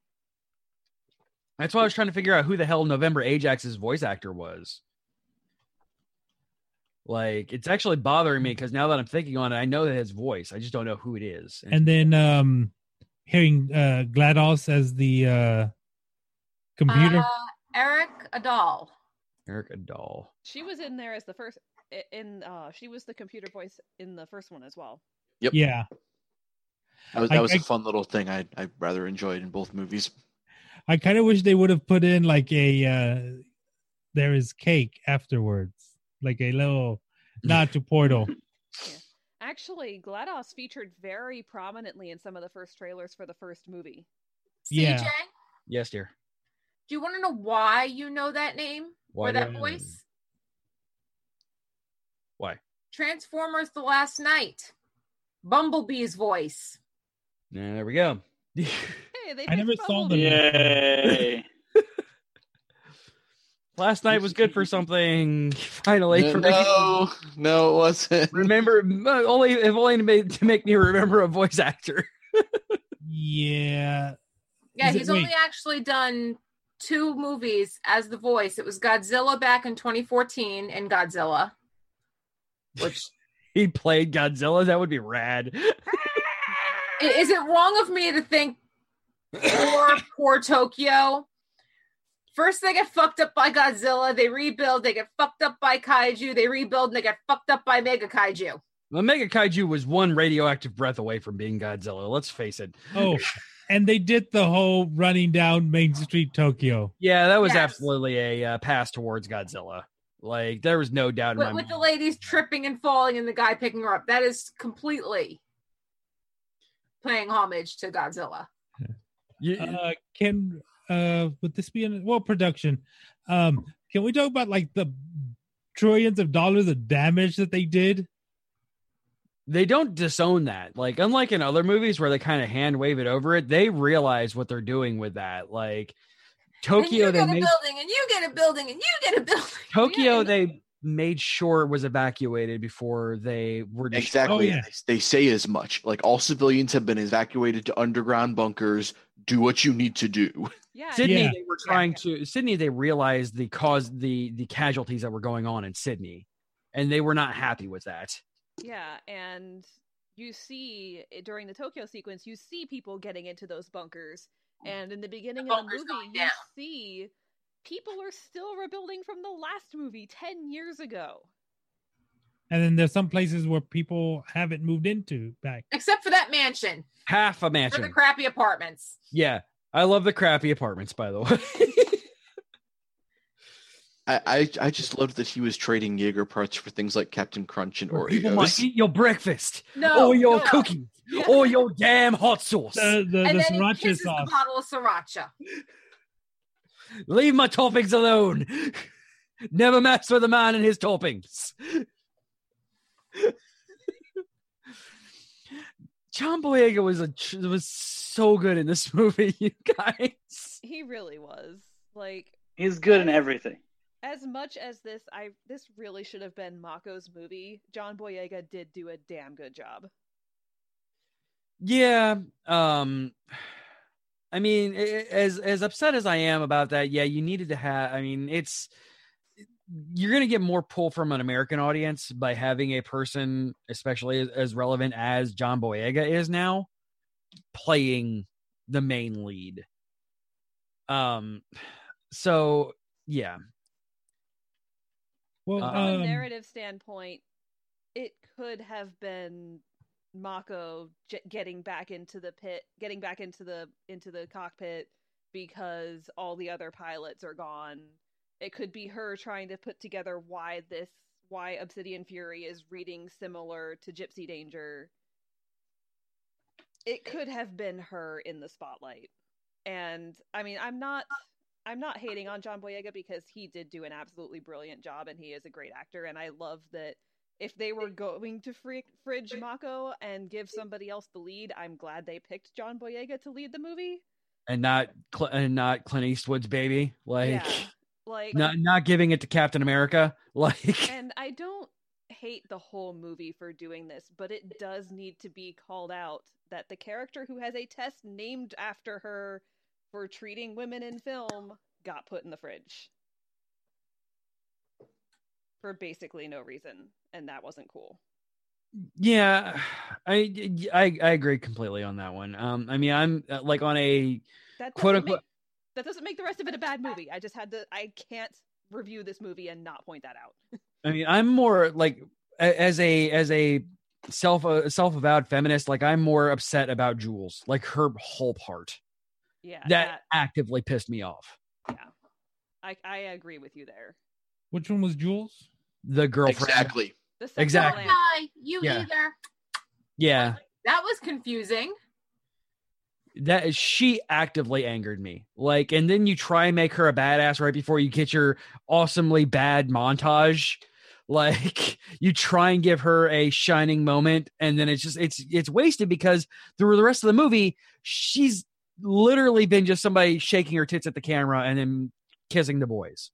That's why I was trying to figure out who the hell November Ajax's voice actor was. Like, it's actually bothering me because now that I'm thinking on it, I know that his voice. I just don't know who it is. And then um hearing uh GLaDOS as the uh computer. Uh, Erik Aadahl. Erik Aadahl. She was in there as the first in uh she was the computer voice in the first one as well. Yep. Yeah. That was that I- was I- a fun little thing I I rather enjoyed in both movies. I kind of wish they would have put in like a uh there is cake afterwards, like a little nod to Portal. Actually, GLaDOS featured very prominently in some of the first trailers for the first movie. Yeah. CJ, Yes, dear. do you want to know why you know that name Why or that I know voice? Why? Transformers: The Last Knight. Bumblebee's voice. Yeah, there we go. Hey, they I never picked saw Bumblebee. the Yay! Last night was good for something. Finally, No, for no, no, it wasn't. remember only if only to make, to make me remember a voice actor. Yeah. Yeah, Is it- he's wait. only actually done two movies as the voice. It was Godzilla back in 2014 and Godzilla. Which He played Godzilla. That would be rad. Is it wrong of me to think poor poor Tokyo? First they get fucked up by Godzilla, they rebuild, they get fucked up by kaiju, they rebuild, and they get fucked up by mega kaiju. The Mega Kaiju was one radioactive breath away from being Godzilla. Let's face it. Oh, and they did the whole running down Main Street Tokyo. Yeah, that was Yes. absolutely a uh, pass towards Godzilla. Like there was no doubt in my With, with mind. the ladies tripping and falling and the guy picking her up. That is completely paying homage to Godzilla. Uh, can uh would this be in well production? Um, can we talk about like the trillions of dollars of damage that they did? They don't disown that. Like unlike in other movies where they kind of hand wave it over it, they realize what they're doing with that. Like Tokyo, they get a made building, and you get a building, and you get a building. Tokyo, they made sure was evacuated before they were destroyed. Exactly. Oh, and they, they say as much. Like all civilians have been evacuated to underground bunkers. Do what you need to do. Yeah, Sydney, Yeah. they were trying to Sydney. They realized the cause, the the casualties that were going on in Sydney, and they were not happy with that. Yeah, and you see eh, during the Tokyo sequence, you see people getting into those bunkers, and in the beginning of the movie, you see people are still rebuilding from the last movie ten years ago. And then there's some places where people haven't moved into back. Except for that mansion Half a mansion, or the crappy apartments. Yeah, I love the crappy apartments. By the way, I, I I just loved that he was trading Jaeger parts for things like Captain Crunch and Oreos. people might eat your breakfast, No, or your no. cookies, or your damn hot sauce. The the, and the then he sriracha kisses sauce. the bottle of sriracha. Leave my toppings alone. Never mess with a man and his toppings. John Boyega was a was so good in this movie, you guys. He really was like He's good in everything. As much as this. I this really should have been Mako's movie. John Boyega did do a damn good job. Yeah, um I mean, as as upset as I am about that, yeah, you needed to have I mean, it's you're going to get more pull from an American audience by having a person especially as relevant as John Boyega is now playing the main lead. Um so yeah. Well, Uh, From a um, narrative standpoint, it could have been Mako j- getting back into the pit, getting back into the into the cockpit because all the other pilots are gone. It could be her trying to put together why this why Obsidian Fury is reading similar to Gipsy Danger. it could have been her in the spotlight. And I mean, I'm not I'm not hating on John Boyega because he did do an absolutely brilliant job and he is a great actor and I love that if they were going to free, fridge Mako and give somebody else the lead, I'm glad they picked John Boyega to lead the movie. and not Cl- and not Clint Eastwood's baby. Like, yeah. Like not not giving it to Captain America. Like, and I don't hate the whole movie for doing this, but it does need to be called out that the character who has a test named after her for treating women in film got put in the fridge for basically no reason, and that wasn't cool. yeah, I, I I agree completely on that one. Um, I mean, I'm uh, like on a That quote unquote. make, that doesn't make the rest of it a bad movie. I just had to. I can't review this movie and not point that out. I mean, I'm more like as a as a self uh, self avowed feminist. Like, I'm more upset about Jules, like her whole part. Yeah, that actively pissed me off. Yeah. I I agree with you there. Which one was Jules? The girlfriend. Exactly. The Exactly. lamp. Hi, you Yeah. either. Yeah. That was confusing. that she actively angered me like and then you try and make her a badass right before you get your awesomely bad montage like you try and give her a shining moment and then it's just it's it's wasted because through the rest of the movie she's literally been just somebody shaking her tits at the camera and then kissing the boys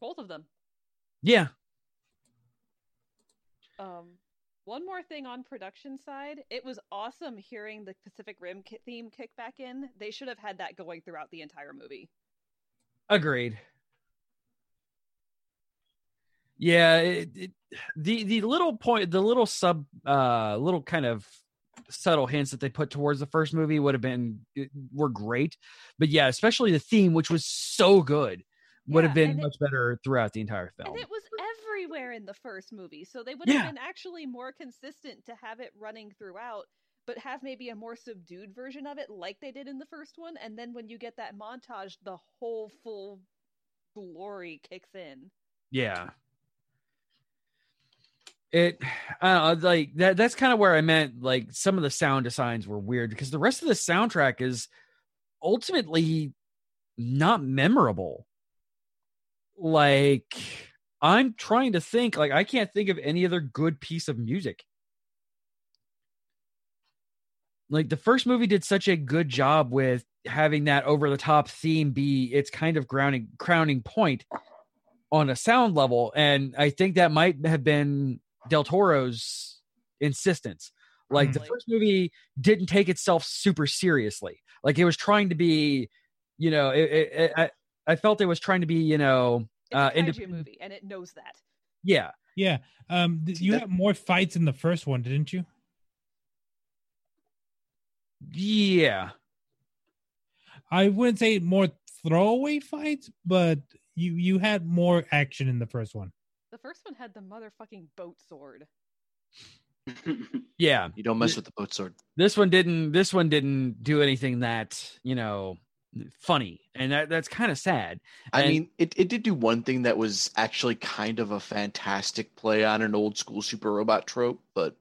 Both of them. yeah Um, one more thing on production side, it was awesome hearing the Pacific Rim ki- theme kick back in. They should have had that going throughout the entire movie. Agreed. Yeah, it, it, the the little point, the little sub, uh, little kind of subtle hints that they put towards the first movie would have been eh, were great, but yeah, especially the theme, which was so good, would have been and it- much better throughout the entire film. And it was everywhere in the first movie, so they would Yeah. have been actually more consistent to have it running throughout, but have maybe a more subdued version of it, like they did in the first one. And then when you get that montage, the whole full glory kicks in. Yeah. It, I don't know, like that. That's kind of where I meant. Like some of the sound designs were weird because the rest of the soundtrack is ultimately not memorable. Like I'm trying to think. Like I can't think of any other good piece of music. Like the first movie did such a good job with having that over the top theme be its kind of grounding crowning point on a sound level and i think that might have been del toro's insistence like the first movie didn't take itself super seriously like it was trying to be you know it, it, it, I, I felt it was trying to be you know uh Kaiju indep- movie, and it knows that. yeah Yeah. Um, th- you had more fights in the first one, didn't you? yeah I wouldn't say more throwaway fights, but you you had more action in the first one. The first one had the motherfucking boat sword. yeah You don't mess with the boat sword. this one didn't this one didn't do anything that you know funny and that, that's kind of sad I And- mean, it, it did do one thing that was actually kind of a fantastic play on an old school super robot trope, but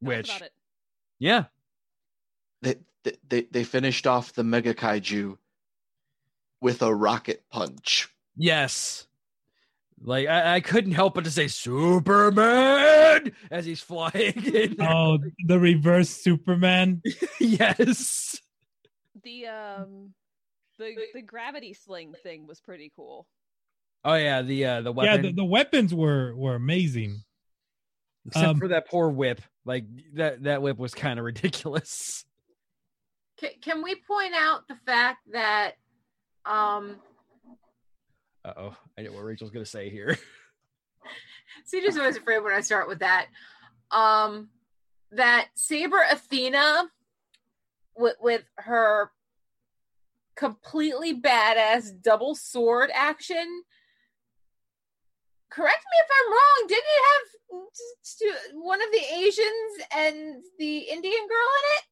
which about it. yeah they, they they they finished off the mega kaiju with a rocket punch. Yes. Like I, I couldn't help but to say Superman as he's flying. in. Oh, the reverse Superman. yes. The um, the the gravity sling thing was pretty cool. Oh yeah, the uh the Yeah, the, the weapons were were amazing. Except um, for that poor whip. Like that that whip was kind of ridiculous. Can, can we point out the fact that um Uh oh. I know what Rachel's gonna say here. CJ's always afraid when I start with that. Um, that Saber Athena with with her completely badass double sword action. Correct me if I'm wrong. Didn't it have one of the Asians and the Indian girl in it?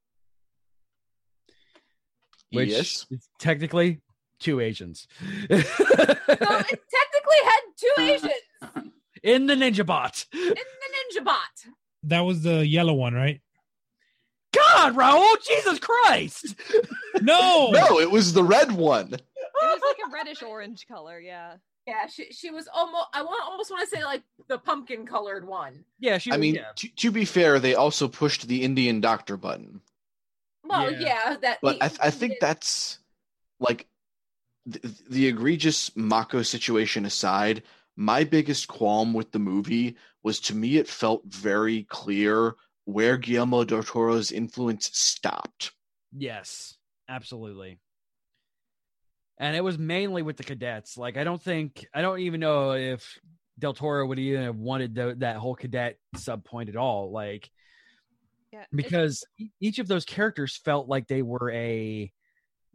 Which Yes. is technically two Asians. So it technically had two Asians In the ninja bot. in the ninja bot. That was the yellow one, right? God, Raul, Jesus Christ! No, No, it was the red one. It was like a reddish orange color, yeah. Yeah, she she was almost. I want almost want to say like the pumpkin colored one. Yeah, she. I mean, yeah. to, to be fair, they also pushed the Indian doctor button. Well, Yeah. yeah, that. But he- I, I think that's like the, the egregious Mako situation aside. My biggest qualm with the movie was to me, it felt very clear where Guillermo del Toro's influence stopped. Yes, absolutely. And it was mainly with the cadets. Like, I don't think, I don't even know if Del Toro would even have wanted tho- that whole cadet sub point at all. Like, Yeah. because each of those characters felt like they were a.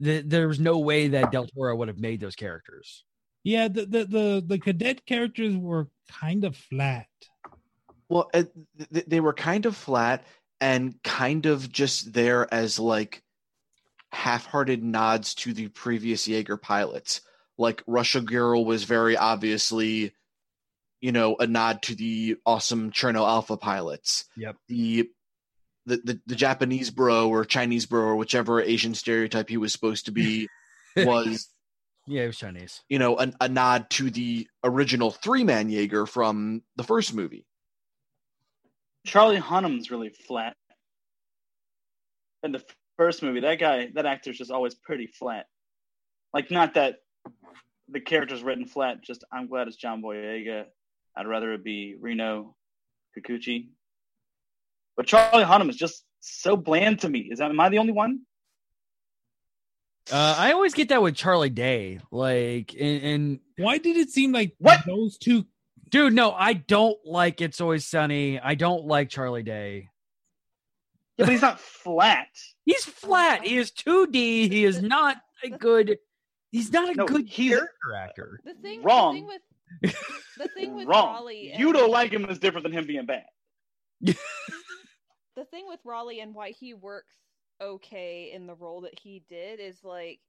th- there was no way that Del Toro would have made those characters. yeah, the, the the the cadet characters were kind of flat. Well, uh, they were kind of flat and kind of just there as like half-hearted nods to the previous Jaeger pilots. Like Russia Girl was very obviously, you know, a nod to the awesome Cherno Alpha pilots. Yep. The the, the, the Japanese bro or Chinese bro or whichever Asian stereotype he was supposed to be was Yeah, it was Chinese. you know an, a nod to the original three-man Jaeger from the first movie. Charlie Hunnam's really flat. In the first movie, that guy, that actor's just always pretty flat. Like, not that the character's written flat, just I'm glad it's John Boyega. I'd rather it be Rinko Kikuchi. But Charlie Hunnam is just so bland to me. Is that am I the only one? Uh, I always get that with Charlie Day. Like, and, and Why did it seem like What? those two? dude, no, I don't like It's Always Sunny. I don't like Charlie Day. Yeah, but he's not flat. He's flat. He is 2D. He is not a good. He's not a No, good he's- character actor. The thing, Wrong. The thing with the thing with Wrong. Raleigh, You don't like him is different than him being bad. the thing with Raleigh and why he works okay in the role that he did is like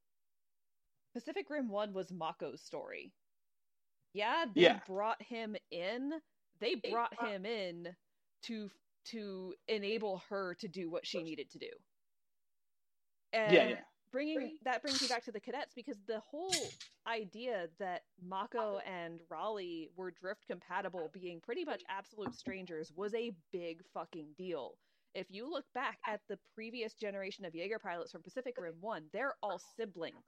Pacific Rim 1 was Mako's story. Yeah, they Yeah. brought him in. They brought him in to to enable her to do what she needed to do. And Yeah, yeah. bringing that brings me back to the cadets because the whole idea that Mako and Raleigh were drift compatible being pretty much absolute strangers was a big fucking deal. If you look back at the previous generation of Jaeger pilots from Pacific Rim 1, they're all siblings.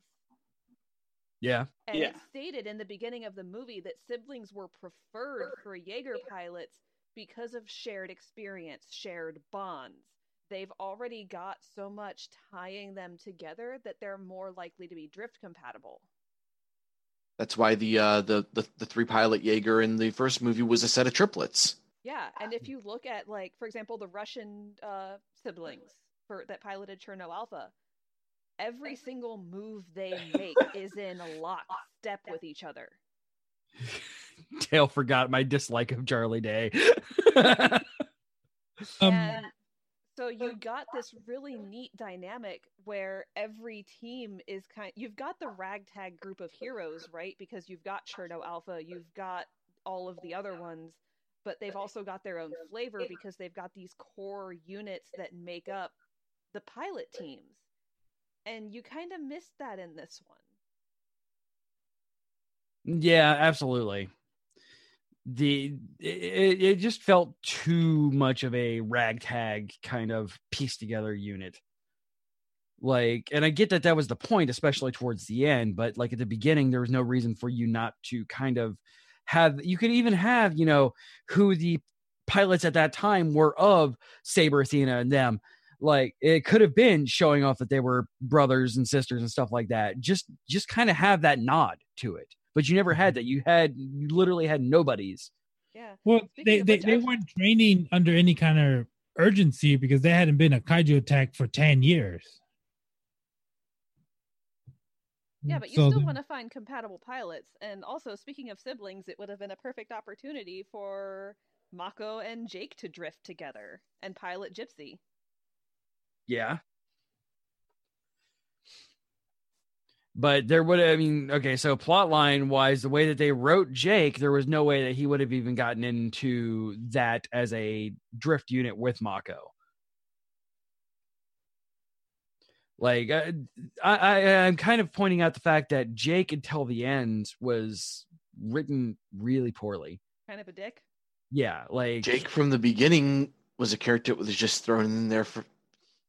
Yeah. And Yeah. it stated in the beginning of the movie that siblings were preferred for Jaeger pilots because of shared experience, shared bonds. They've already got so much tying them together that they're more likely to be drift compatible. That's why the uh, the, the the three pilot Jaeger in the first movie was a set of triplets. Yeah, and if you look at like, for example, the Russian uh, siblings for that piloted Cherno Alpha, every single move they make is in lockstep with each other. Dale forgot my dislike of Charlie Day. Um, and so you got this really neat dynamic where every team is kind you've got the ragtag group of heroes right because you've got cherno alpha you've got all of the other ones but they've also got their own flavor because they've got these core units that make up the pilot teams and you kind of missed that in this one yeah, absolutely. The it, it just felt too much of a ragtag kind of piece together unit. Like, and I get that that was the point, especially towards the end. But like at the beginning, there was no reason for you not to kind of have. You could even have, you know, who the pilots at that time were of Saber, Athena, and them. Like it could have been showing off that they were brothers and sisters and stuff like that. Just, just kind of have that nod to it. But you never had mm-hmm. that. You had, you literally had nobodies. yeah well, Speaking they they, they weren't training under any kind of urgency because they hadn't been a kaiju attack for ten years. Yeah, but you So still the- want to find compatible pilots. And also, speaking of siblings, it would have been a perfect opportunity for Mako and Jake to drift together and pilot Gipsy. Yeah. But there would have, I mean, okay, so plot line wise, the way that they wrote Jake, there was no way that he would have even gotten into that as a drift unit with Mako. Like uh, I, I, I'm kind of pointing out the fact that Jake until the end was written really poorly. Kind of a dick. Yeah, like Jake from the beginning was a character that was just thrown in there for.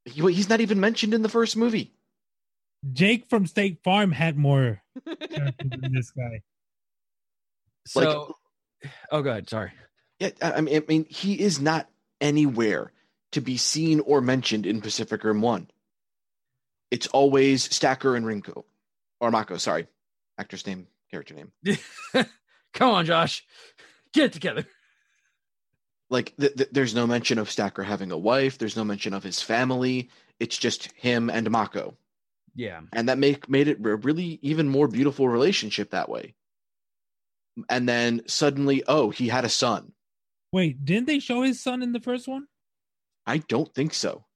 He, he's not even mentioned in the first movie. Jake from State Farm had more than this guy. So, oh, god, sorry. Yeah, I I mean, I mean, he is not anywhere to be seen or mentioned in Pacific Rim One. It's always Stacker and Rinko, or Mako. Sorry, actor's name, character name. Come on, Josh, get it together. Like, th- th- there's no mention of Stacker having a wife. There's no mention of his family. It's just him and Mako, Yeah, and that make made it a really even more beautiful relationship that way. And then suddenly, oh, he had a son. Wait, didn't they show his son in the first one? I don't think so.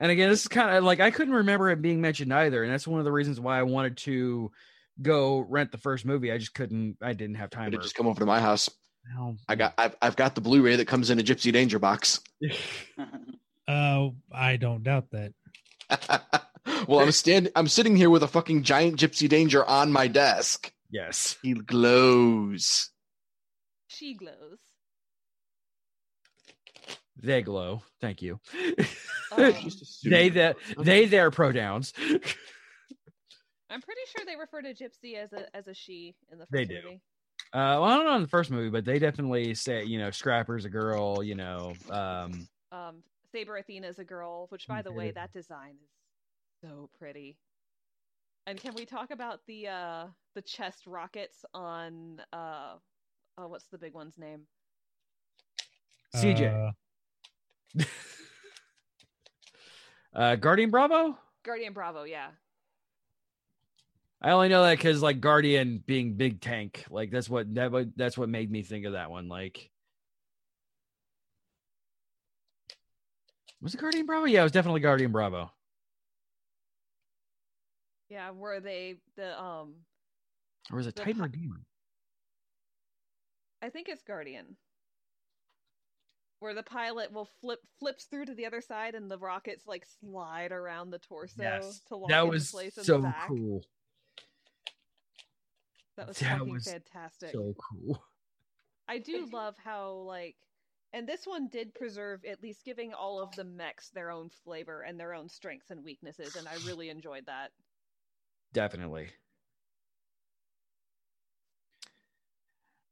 And again, this is kind of like I couldn't remember it being mentioned either, and that's one of the reasons why I wanted to go rent the first movie. I just couldn't. I didn't have time. But or- just come over to my house. No. I got I've I've got the Blu-ray that comes in a Gipsy Danger box. Uh, I don't doubt that. well, I'm stand I'm sitting here with a fucking giant Gipsy Danger on my desk. Yes. He glows. She glows. They glow. Thank you. Um, they the they their pronouns. I'm pretty sure they refer to Gipsy as a as a she in the first They do. movie. Uh, well, I don't know in the first movie, but they definitely say you know Scrapper's a girl. You know, um, Um, Saber Athena's a girl, which by the way, that design is so pretty. And can we talk about the uh the chest rockets on uh oh what's the big one's name? CJ. Uh, Guardian Bravo. Guardian Bravo, yeah. I only know that because like Guardian being big tank, like that's what that that's what made me think of that one. Like, was it Guardian Bravo? Yeah, it was definitely Guardian Bravo. Yeah, were they the um Or was it The Titan Redeemer? I think it's Guardian. Where the pilot will flip flips through to the other side and the rockets like slide around the torso Yes, to lock that into was place in so the back. cool. That was That fucking was fantastic. So cool. I do love how like and this one did preserve at least giving all of the mechs their own flavor and their own strengths and weaknesses, and I really enjoyed that. Definitely.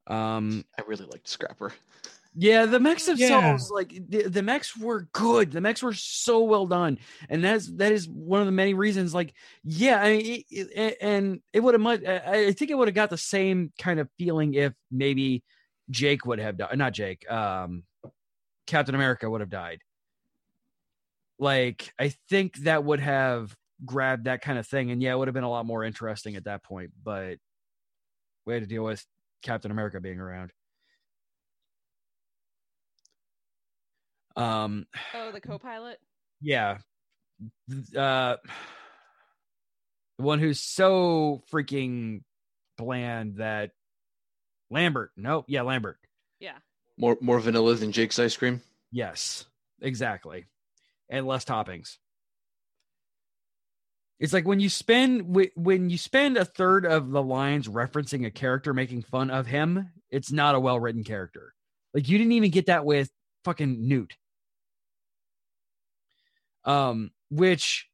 Um, I really liked Scrapper. Yeah, the mechs Yeah. themselves, like the, the mechs were good. The mechs were so well done, and that's that is one of the many reasons. Like, yeah, I mean, it, it, and it would have much. I I think it would have got the same kind of feeling if maybe Jake would have died. Not Jake. Um, Captain America would have died. Like, I think that would have grabbed that kind of thing, and yeah, it would have been a lot more interesting at that point. But we had to deal with Captain America being around. Um, Oh, the co-pilot. yeah, uh, the one who's so freaking bland that Lambert. No, yeah, Lambert. Yeah. More more vanilla than Jake's ice cream. Yes, exactly, and less toppings. It's like when you spend when you spend a third of the lines referencing a character making fun of him. It's not a well written character. Like you didn't even get that with fucking Newt. Um, which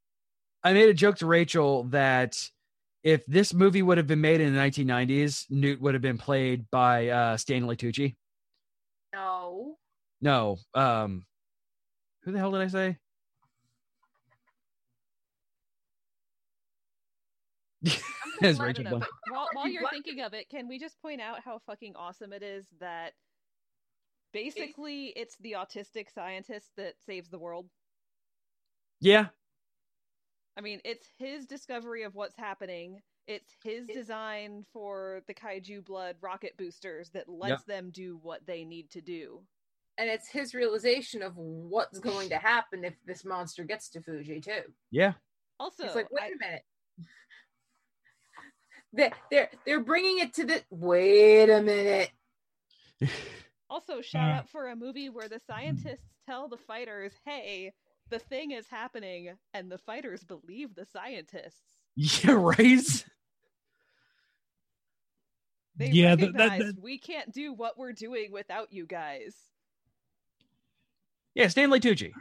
I made a joke to Rachel that if this movie would have been made in the 1990s, Newt would have been played by uh, Stanley Tucci. No. No, um, who the hell did I say? As Rachel don't know, Blunt. but while, while you're thinking of it, can we just point out how fucking awesome it is that basically it's the autistic scientist that saves the world? Yeah, I mean, it's his discovery of what's happening. It's his design for the kaiju blood rocket boosters that lets Yep. them do what they need to do. And it's his realization of what's going to happen if this monster gets to Fuji too. yeah. Also, It's like, wait I- a minute. They, they're they're bringing it to the. Wait a minute. Also, shout Uh. out for a movie where the scientists tell the fighters, "Hey, the thing is happening, and the fighters believe the scientists. Yeah, right. They Yeah, that- recognize that- that- we can't do what we're doing without you guys. Yeah, Stanley Tucci.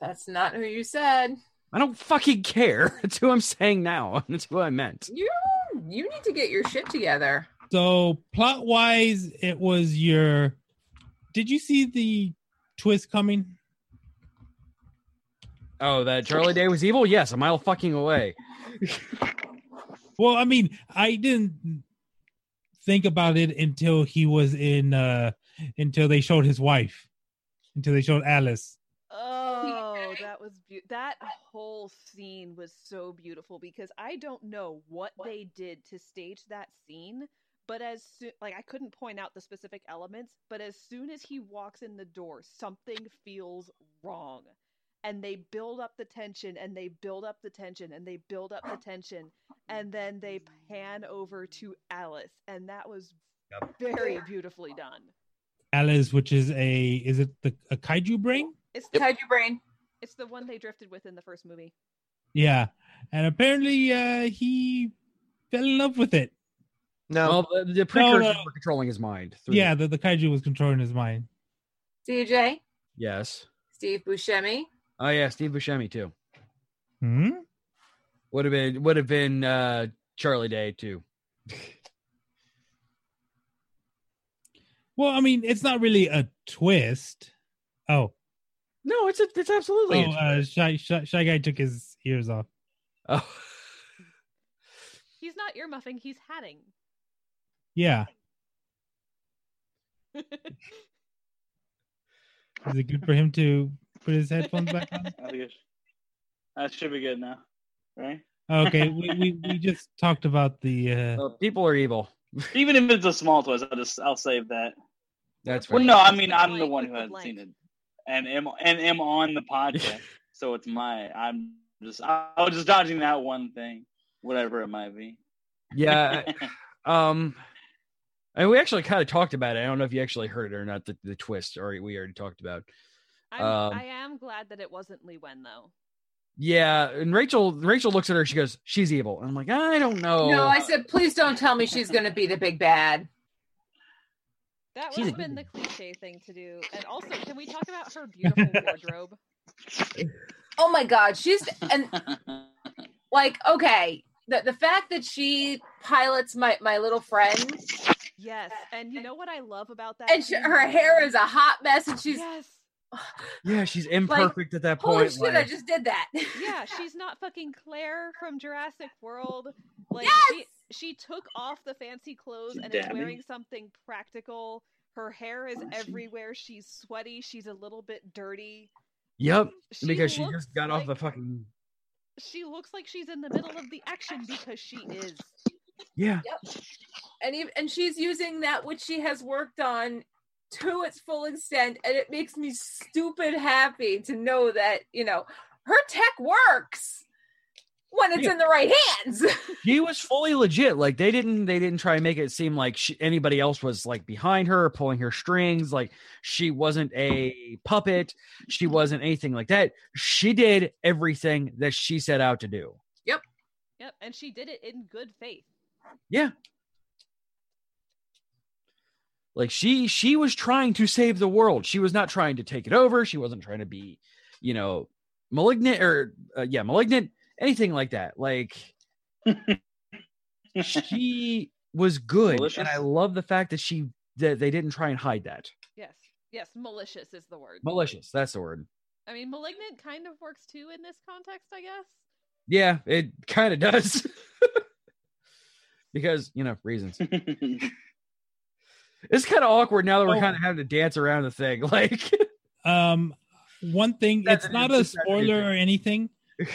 That's not who you said. I don't fucking care. That's who I'm saying now. That's who I meant. You you need to get your shit together. So plot wise, it was your. Did you see the twist coming? Oh, that Charlie Day was evil? Yes, a mile fucking away. Well, I mean, I didn't think about it until he was in. uh Until they showed his wife. Until they showed Alice. Oh, that was be- that whole scene was so beautiful because I don't know what they did to stage that scene, but as soon like I couldn't point out the specific elements, but as soon as he walks in the door, something feels wrong. And they build up the tension and they build up the tension and they build up the tension and then they pan over to Alice and that was very beautifully done. Alice, which is a is it the a kaiju brain? It's the Kaiju brain. It's the one they drifted with in the first movie. Yeah, and apparently uh he fell in love with it. No, Well, the, the precursors no. were controlling his mind. through- Yeah, the, the kaiju was controlling his mind. DJ, Yes. Steve Buscemi. Oh yeah, Steve Buscemi too. Hmm. Would have been would have been uh Charlie Day too. Well, I mean, it's not really a twist. Oh, No, it's a, it's absolutely. oh, uh, shy, shy, shy guy took his ears off. oh. He's not ear muffing. he's hatting. Yeah, is it good for him to put his headphones back on? I think it sh- that should be good now, right? Okay, we, we, we just talked about the. Uh, Well, people are evil. Even if it's a small twist, I'll just I'll save that. That's Well, no, I mean I'm the one who hasn't seen it, and am and am on the podcast, so it's my. I'm just I was just dodging that one thing, whatever it might be. Yeah. um and we actually kind of talked about it. I don't know if you actually heard it or not, the, the twist, or we already talked about. I'm, Um, I am glad that it wasn't Liwen though. Yeah, and Rachel Rachel looks at her, she goes, She's evil. And I'm like, I don't know. No, I said, please don't tell me she's going to be the big bad. That would have been the cliche thing to do. And also, can we talk about her beautiful wardrobe? Oh my God, she's and like okay, the the fact that she pilots my my little friend Yes, and you know what I love about that? and she, her hair is a hot mess, and she's yes, Yeah, she's imperfect at that point. holy point. shit, I just did that. yeah, she's not fucking Claire from Jurassic World. Like Yes! she she took off the fancy clothes She's and is wearing something practical. Her hair is oh, everywhere. She's sweaty. She's a little bit dirty. Yep. She because she just got off the fucking She looks like she's in the middle of the action because she is. Yeah. Yep. And even, and she's using that which she has worked on to its full extent, and it makes me stupid happy to know that you know her tech works when it's Yeah. in the right hands. She was fully legit. Like they didn't they didn't try and make it seem like she, anybody else was like behind her pulling her strings. Like she wasn't a puppet. She wasn't anything like that. She did everything that she set out to do. yep. Yep, and she did it in good faith. Yeah. Like she she was trying to save the world. She was not trying to take it over. She wasn't trying to be, you know, malignant or uh, yeah, malignant, anything like that. Like she was good, Malicious? and I love the fact that she that they didn't try and hide that. Yes, yes, malicious is the word. Malicious, that's the word. I mean, malignant kind of works too in this context, I guess. Yeah, it kind of does. because, you know, reasons. It's kind of awkward now that we're Oh. kind of having to dance around the thing. Like, Um, one thing, That's it's not a spoiler or anything.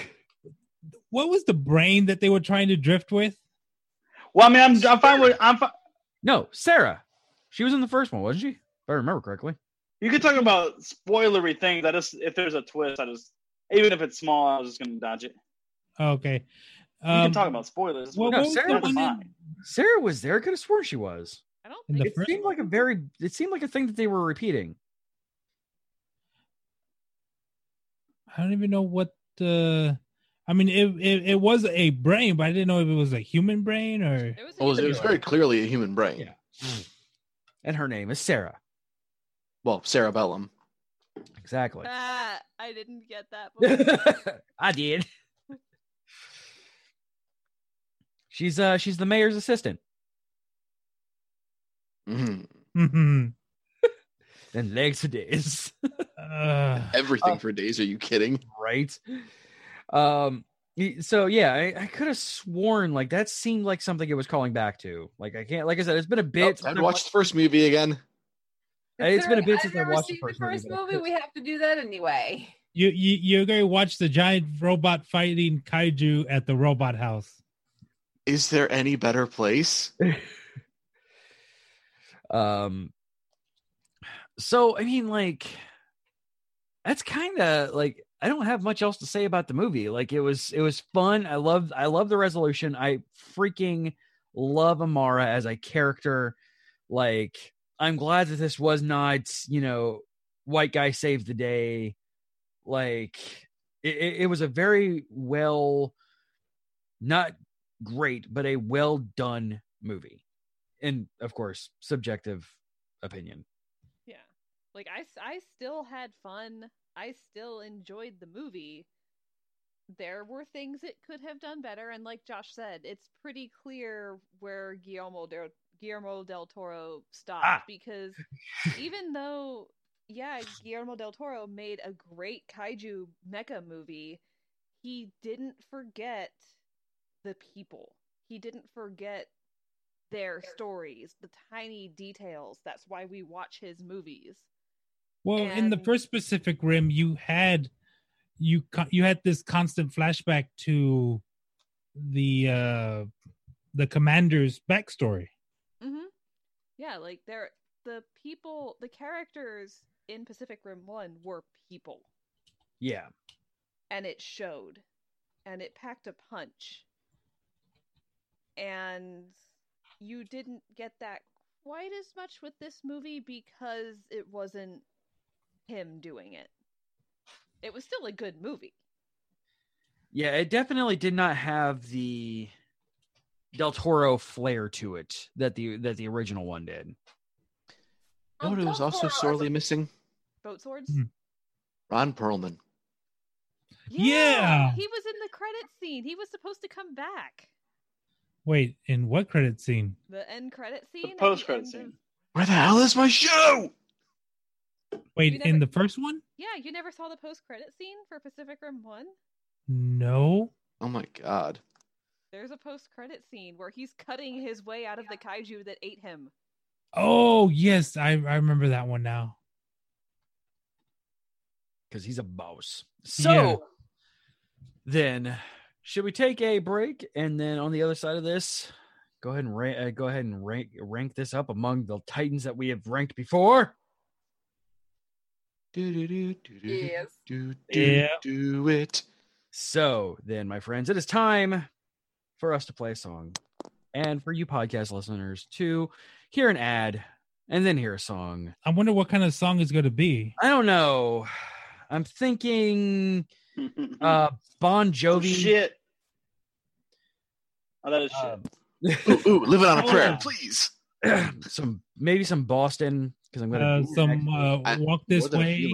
What was the brain that they were trying to drift with? well, I mean, I'm I'm fine with I'm fine. no, Sarah. She was in the first one, wasn't she? If I remember correctly. You could talk about spoilery things. I just if there's a twist, I just even if it's small, I was just gonna dodge it. Okay. You can Um, talk about spoilers. what- but what was that's the one in- fine. Sarah was there. I could have sworn she was. I don't think It first seemed like a very. It seemed like a thing that they were repeating. I don't even know what the. I mean, it, it it was a brain, but I didn't know if it was a human brain or. It was, Well, it was, very clearly a human brain. Yeah. And her name is Sarah. Well, cerebellum. Exactly. Ah, I didn't get that. before. I did. She's uh she's the mayor's assistant. Mhm. hmm And legs for days. uh, Everything for days. Are you kidding? right? Um so yeah, I, I could have sworn like that seemed like something it was calling back to. Like I can't like I said, it's been a bit Oh, I'd I watch the first movie again. It's been a bit I've since I never watched the seen first the first movie, movie. We have to do that anyway. you you you're going to watch the giant robot fighting kaiju at the robot house. Is there any better place? Um so I mean like that's kind of like I don't have much else to say about the movie. Like it was it was fun. I love I love the resolution. I freaking love Amara as a character. Like I'm glad that this was not, you know, white guy saved the day. Like it, it, it was a very well not great, but a well done movie. And of course, subjective opinion. Yeah. Like i i still had fun. I still enjoyed the movie. There were things it could have done better, and like Josh said, it's pretty clear where Guillermo del Guillermo del Toro stopped Ah. because even though, yeah, Guillermo del Toro made a great kaiju mecha movie, he didn't forget the people. He didn't forget their stories, the tiny details. That's why we watch his movies. Well, in the first Pacific Rim, you had you you had this constant flashback to the uh the commander's backstory. hmm Yeah, like they're the people, the characters in Pacific Rim One were people, Yeah. and it showed, and it packed a punch, and you didn't get that quite as much with this movie because it wasn't him doing it. It was still a good movie. Yeah, it definitely did not have the Del Toro flair to it that the that the original one did. You know what it was also sorely missing? Boat swords. Hmm. Ron Perlman. Yeah. he was in the credit scene. He was supposed to come back. Wait, in what credit scene? The end credit scene. at post credit end of- scene. Where the hell is my show? Wait, You in the first one? Yeah, you never saw the post credit scene for Pacific Rim 1? No. Oh my god. There's a post credit scene where he's cutting his way out of the kaiju that ate him. Oh yes, I I remember that one now. because he's a boss. So Yeah. then, should we take a break and then on the other side of this, go ahead and rank, uh, go ahead and rank rank this up among the titans that we have ranked before? Do do do do do Yes. do do Yeah. do it. So then, my friends, it is time for us to play a song, and for you podcast listeners to hear an ad and then hear a song. I wonder what kind of song is going to be. I don't know. I'm thinking uh Bon Jovi. Shit. Oh, that is shit. um, Ooh, ooh, living on a prayer, please. some maybe some Boston because I'm gonna Uh, some uh, walk this More way.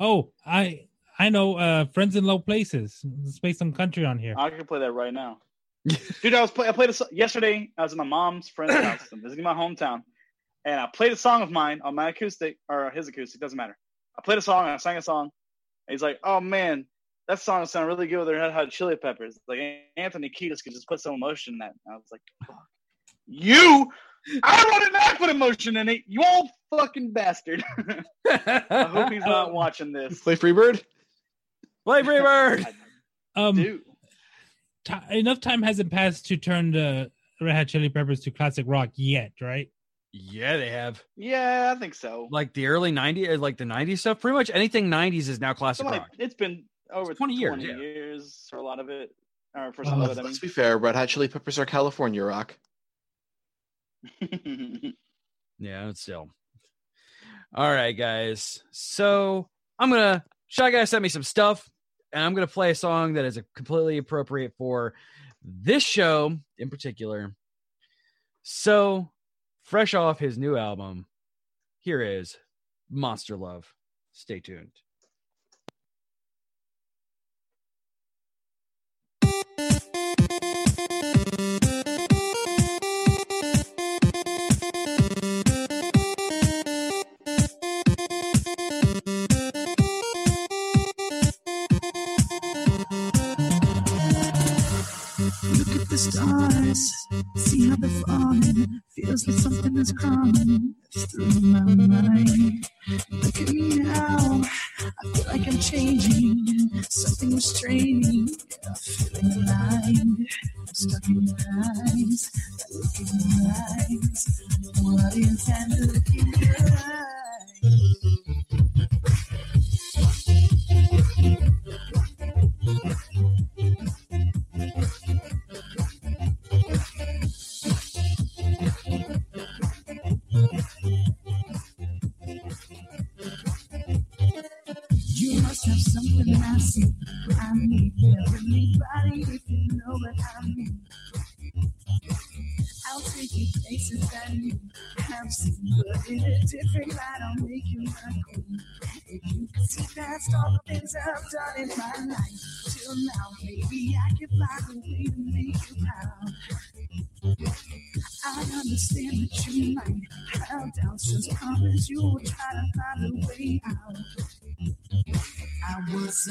Oh, I I know. Uh, Friends in Low Places. Let's play some country on here. I can play that right now. Dude, I was play, I played a so- yesterday. I was in my mom's friend's house. I'm visiting my hometown, and I played a song of mine on my acoustic or his acoustic. Doesn't matter. I played a song. and I sang a song. And he's like, "Oh man, that song sounded really good with their Red Hot Chili Peppers." Like Anthony Kiedis could just put some emotion in that. And I was like, Fuck. "You, I wrote to not put emotion in it. You old fucking bastard." I hope he's not watching this. Play Freebird? Play Freebird. Um, Dude, ti enough time hasn't passed to turn the Red Hot Chili Peppers to classic rock yet, right? yeah, they have yeah, I think so. like the early '90s, like the '90s stuff. Pretty much anything '90s is now classic Somebody- rock. it's been Oh, over 20 years, 20 yeah. years for a lot of it, or for Oh, some Let's, of it. I let's be fair. Red Hot Chili Peppers are California rock. Yeah, it's still. All right, guys. So I'm gonna Shy Guy sent me some stuff, and I'm going to play a song that is completely appropriate for this show in particular. So, fresh off his new album, here is Monster Love. Stay tuned. Stars, see how they're falling. Feels like something is crawling through my mind. Look at me now, I feel like I'm changing. Something restraining, I'm feeling alive. I'm stuck in your eyes, that look in your eyes. What is that look in your You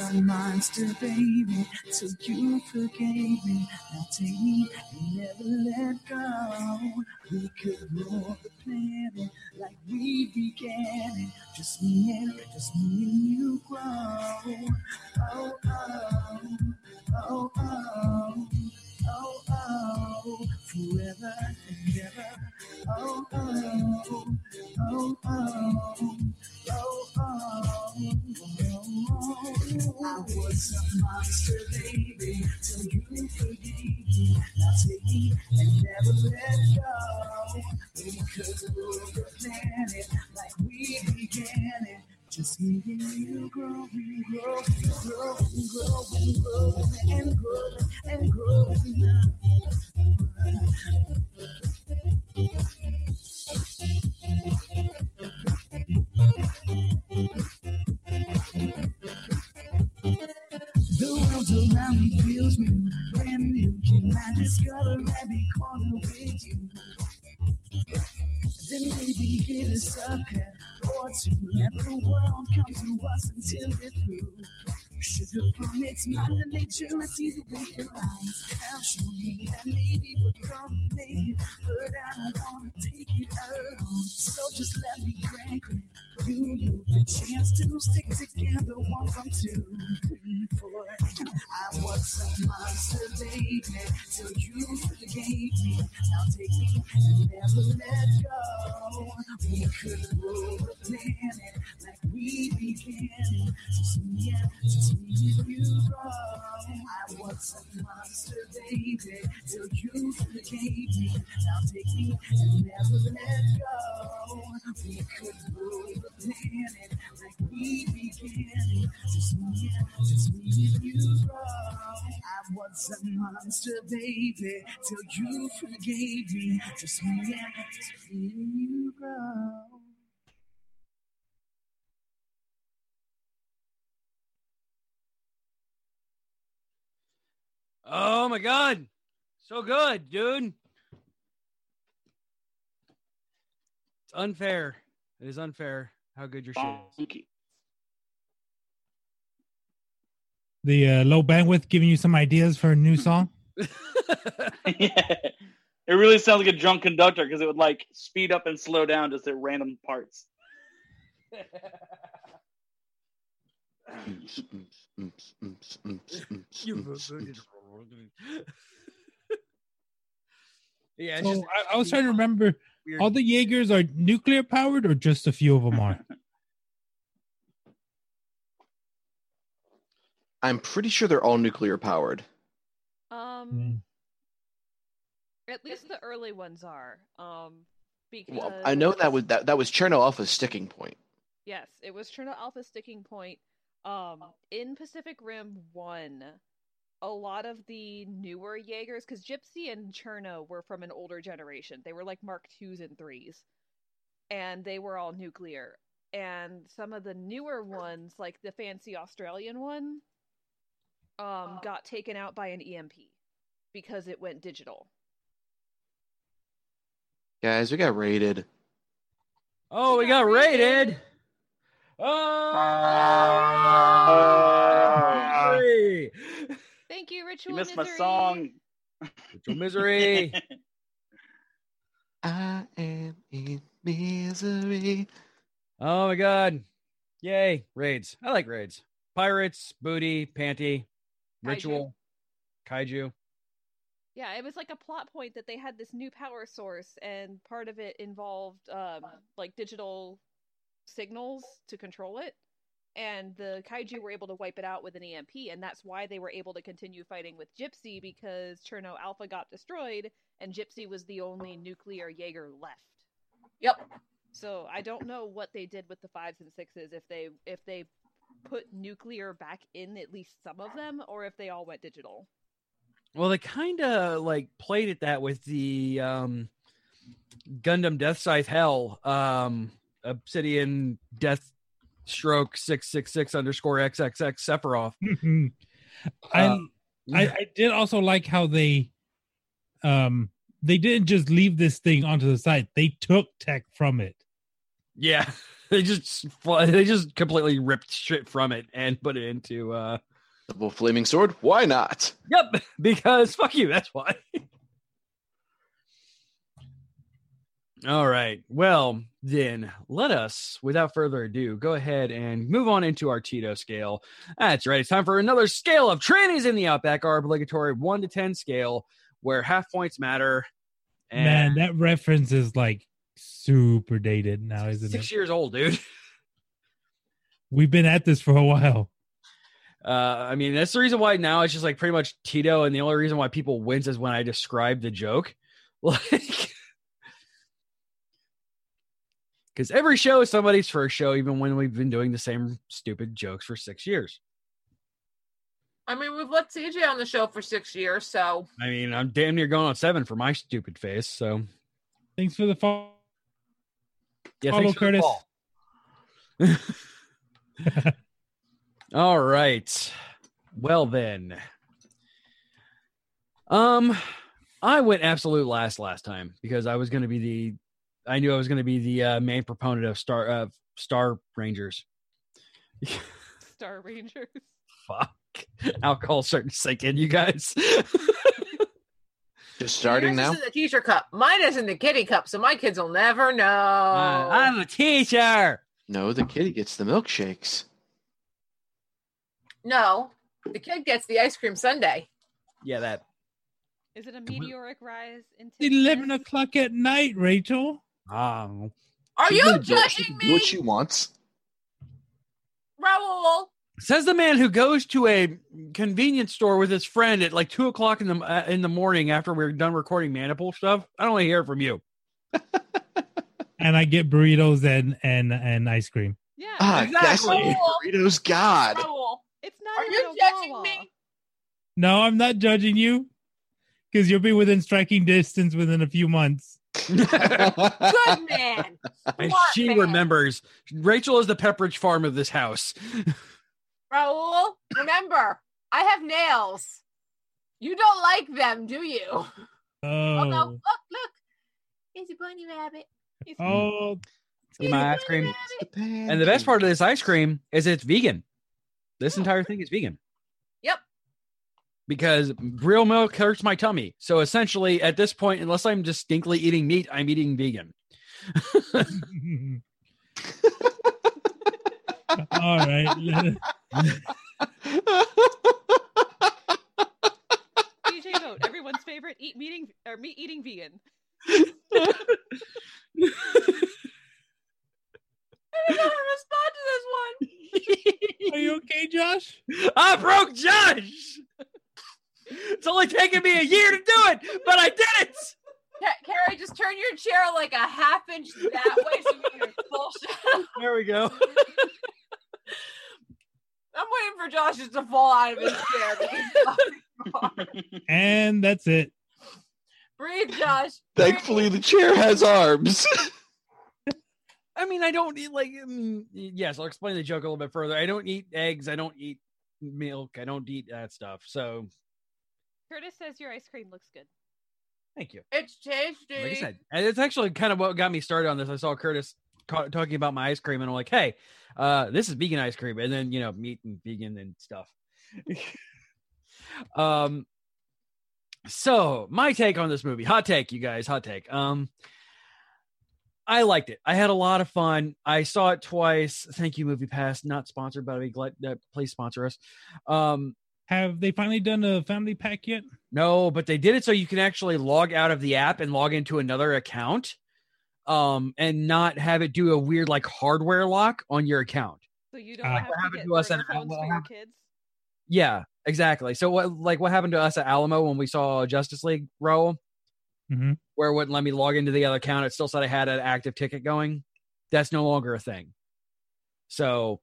A monster, baby, till you forgave me. Us until we're. Sugar from its mother nature, it's easy to realize. Now show me that maybe we're it, but I don't wanna take it alone. So just let me crank it. You, you, the chance to stick together, one from two, three, four. I was a monster, baby, till you forgave me. Now take me and never let go. We could rule the planet we began it. Just me and you. I was a monster, baby, till you forgave me. Now take me and never let go. We could rule the planet like we began. Just me just me and you. I was a monster, baby, till you forgave me. Just me just me and you grow. Oh my god. So good, dude. It's unfair. It is unfair how good your shit is. The uh, low bandwidth giving you some ideas for a new song. yeah. It really sounds like a drunk conductor because it would like speed up and slow down just at random parts. yeah, it's So just- I, I was trying to remember. Weird. All the Jaegers are nuclear powered, or just a few of them are. I'm pretty sure they're all nuclear powered. Um, at least the early ones are. Um, because Well, I know that was that, that was Cherno Alpha's sticking point. Yes, it was Cherno Alpha sticking point. Um, in Pacific Rim One, a lot of the newer Jaegers, because Gipsy and Cherno were from an older generation. They were like Mark twos and threes, and they were all nuclear. And some of the newer ones, like the fancy Australian one, um, got taken out by an EMP because it went digital. Guys, we got raided. Oh, we got raided. Oh, misery. Thank you, Ritual You missed my song. Ritual misery. I am in misery. Oh my god. Yay. Raids. I like raids. Pirates, booty, panty, ritual, kaiju. Yeah, it was like a plot point that they had this new power source, and part of it involved um, like digital signals to control it. And the kaiju were able to wipe it out with an EMP, and that's why they were able to continue fighting with Gipsy because Cherno Alpha got destroyed, and Gipsy was the only nuclear Jaeger left. Yep. So I don't know what they did with the fives and sixes if they if they put nuclear back in at least some of them, or if they all went digital. Well, they kind of like played at that with the um, Gundam Death Scythe Hell, um, Obsidian Death Stroke six six six underscore XXX Sephiroth. I, Uh, I I did also like how they um they didn't just leave this thing onto the site. They took tech from it. Yeah, they just they just completely ripped shit from it and put it into. uh Double flaming sword. Why not? Yep, because fuck you. That's why. All right. Well, then let us, without further ado, go ahead and move on into our Tito scale. That's right. It's time for another scale of trannies in the Outback, our obligatory one to ten scale, where half points matter. And Man, that reference is like super dated now, isn't six it? years old, dude. We've been at this for a while. Uh, I mean, that's the reason why now it's just like pretty much Tito, and the only reason why people wince is when I describe the joke, like because every show is somebody's first show, even when we've been doing the same stupid jokes for six years. I mean, we've let CJ on the show for six years, so I mean, I'm damn near going on seven for my stupid face. So Thanks for the follow. yeah, Follow thanks for the Curtis. fall. All right. Well then. Um I went absolute last last time because I was going to be the I knew I was going to be the uh, main proponent of Star uh, Star Rangers. Star Rangers. Fuck. Alcohol starting to sink in, you guys. Just starting Yours now. is in the teacher cup. Mine is in the kitty cup, so my kids will never know. Uh, I'm a teacher. No, the kitty gets the milkshakes. no, the kid gets the ice cream sundae. Yeah, that. Is it a meteoric rise into Eleven o'clock at night, Rachel. Oh. Are you can do- she judging me, what she wants. Raul? Says the man who goes to a convenience store with his friend at like two o'clock in the uh, in the morning after we're done recording Maniple stuff. I don't want to hear it from you. And I get burritos and and and ice cream. Yeah, Ah, that's Exactly. burritos. God. Raul, it's not. are you judging Wawa. me? No, I'm not judging you because you'll be within striking distance within a few months. Good man. And Smart she man. remembers Rachel is the Pepperidge farm of this house. Raul, remember, I have nails. You don't like them, do you? Oh, no. Oh, Look, look. It's a bunny rabbit. It's oh, See my ice cream. And the best part of this ice cream is it's vegan. This oh. entire thing is vegan. Yep. Because real milk hurts my tummy. So essentially, at this point, unless I'm distinctly eating meat, I'm eating vegan. all right. DJ vote. Everyone's favorite eat meeting or meat eating vegan. I don't know how to respond to this one. Are you okay, Josh? I broke Josh. It's only taken me a year to do it, but I did it. Ca- Carrie, just turn your chair like a half inch that way so you can get full shot. There we go. I'm waiting for Josh is to fall out of his chair. And that's it. Breathe, Josh. Thankfully, the chair has arms. I mean, I don't eat like. mm, yes, I'll explain the joke a little bit further. I don't eat eggs. I don't eat milk. I don't eat that stuff. So Curtis says your ice cream looks good. thank you. It's tasty. Like I said, and it's actually kind of what got me started on this. I saw Curtis ca- talking about my ice cream, and I'm like, hey, uh, this is vegan ice cream, and then you know, meat and vegan and stuff. um, so my take on this movie, hot take, you guys, hot take. Um, I liked it. I had a lot of fun. I saw it twice. Thank you, Movie Pass. Not sponsored, but I'd be glad. Uh, please sponsor us. Um, Have they finally done a family pack yet? no, but they did it so you can actually log out of the app and log into another account, um, and not have it do a weird like hardware lock on your account. So you don't Uh, have what to happened get to us burner at- phones what for your kids. Yeah, exactly. So what like what happened to us at Alamo when we saw Justice League Raul, Mhm. where it wouldn't let me log into the other account. It still said I had an active ticket going. That's no longer a thing. So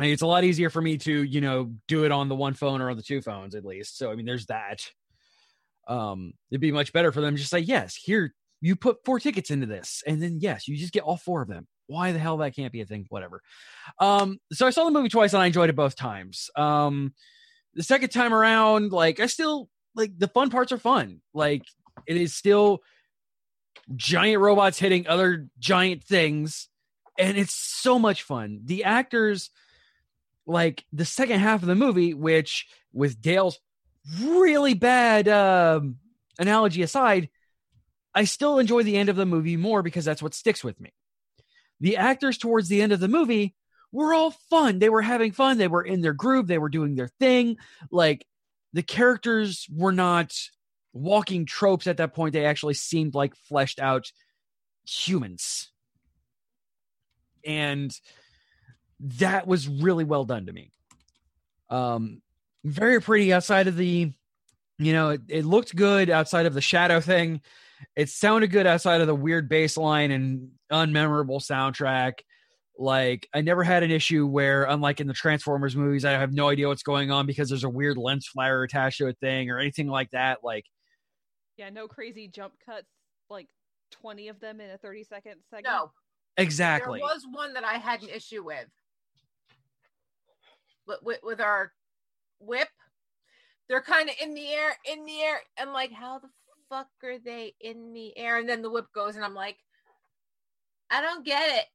I mean, it's a lot easier for me to, you know, do it on the one phone or on the two phones at least. So I mean, there's that. Um, it'd be much better for them just say, yes, here you put four tickets into this, and then yes, you just get all four of them. Why the hell that can't be a thing? Whatever. Um, so I saw the movie twice and I enjoyed it both times. Um, the second time around, like I still like the fun parts are fun. Like it is still giant robots hitting other giant things, and it's so much fun. The actors, like the second half of the movie, which with Dale's really bad um, analogy aside, I still enjoy the end of the movie more because that's what sticks with me. The actors towards the end of the movie were all fun. They were having fun. They were in their groove. They were doing their thing. Like the characters were not walking tropes at that point. They actually seemed like fleshed out humans. And that was really well done to me. Um, very pretty outside of the, you know, it, it looked good outside of the shadow thing. It sounded good outside of the weird bass line and unmemorable soundtrack. Like I never had an issue where, unlike in the Transformers movies, I have no idea what's going on because there's a weird lens flare attached to a thing or anything like that. Like Yeah, no crazy jump cuts, like 20 of them in a 30 second segment. No. exactly. There was one that I had an issue with. With, with, with our whip. They're kind of in the air, in the air, and like, how the fuck are they in the air? And then the whip goes, and I'm like, I don't get it.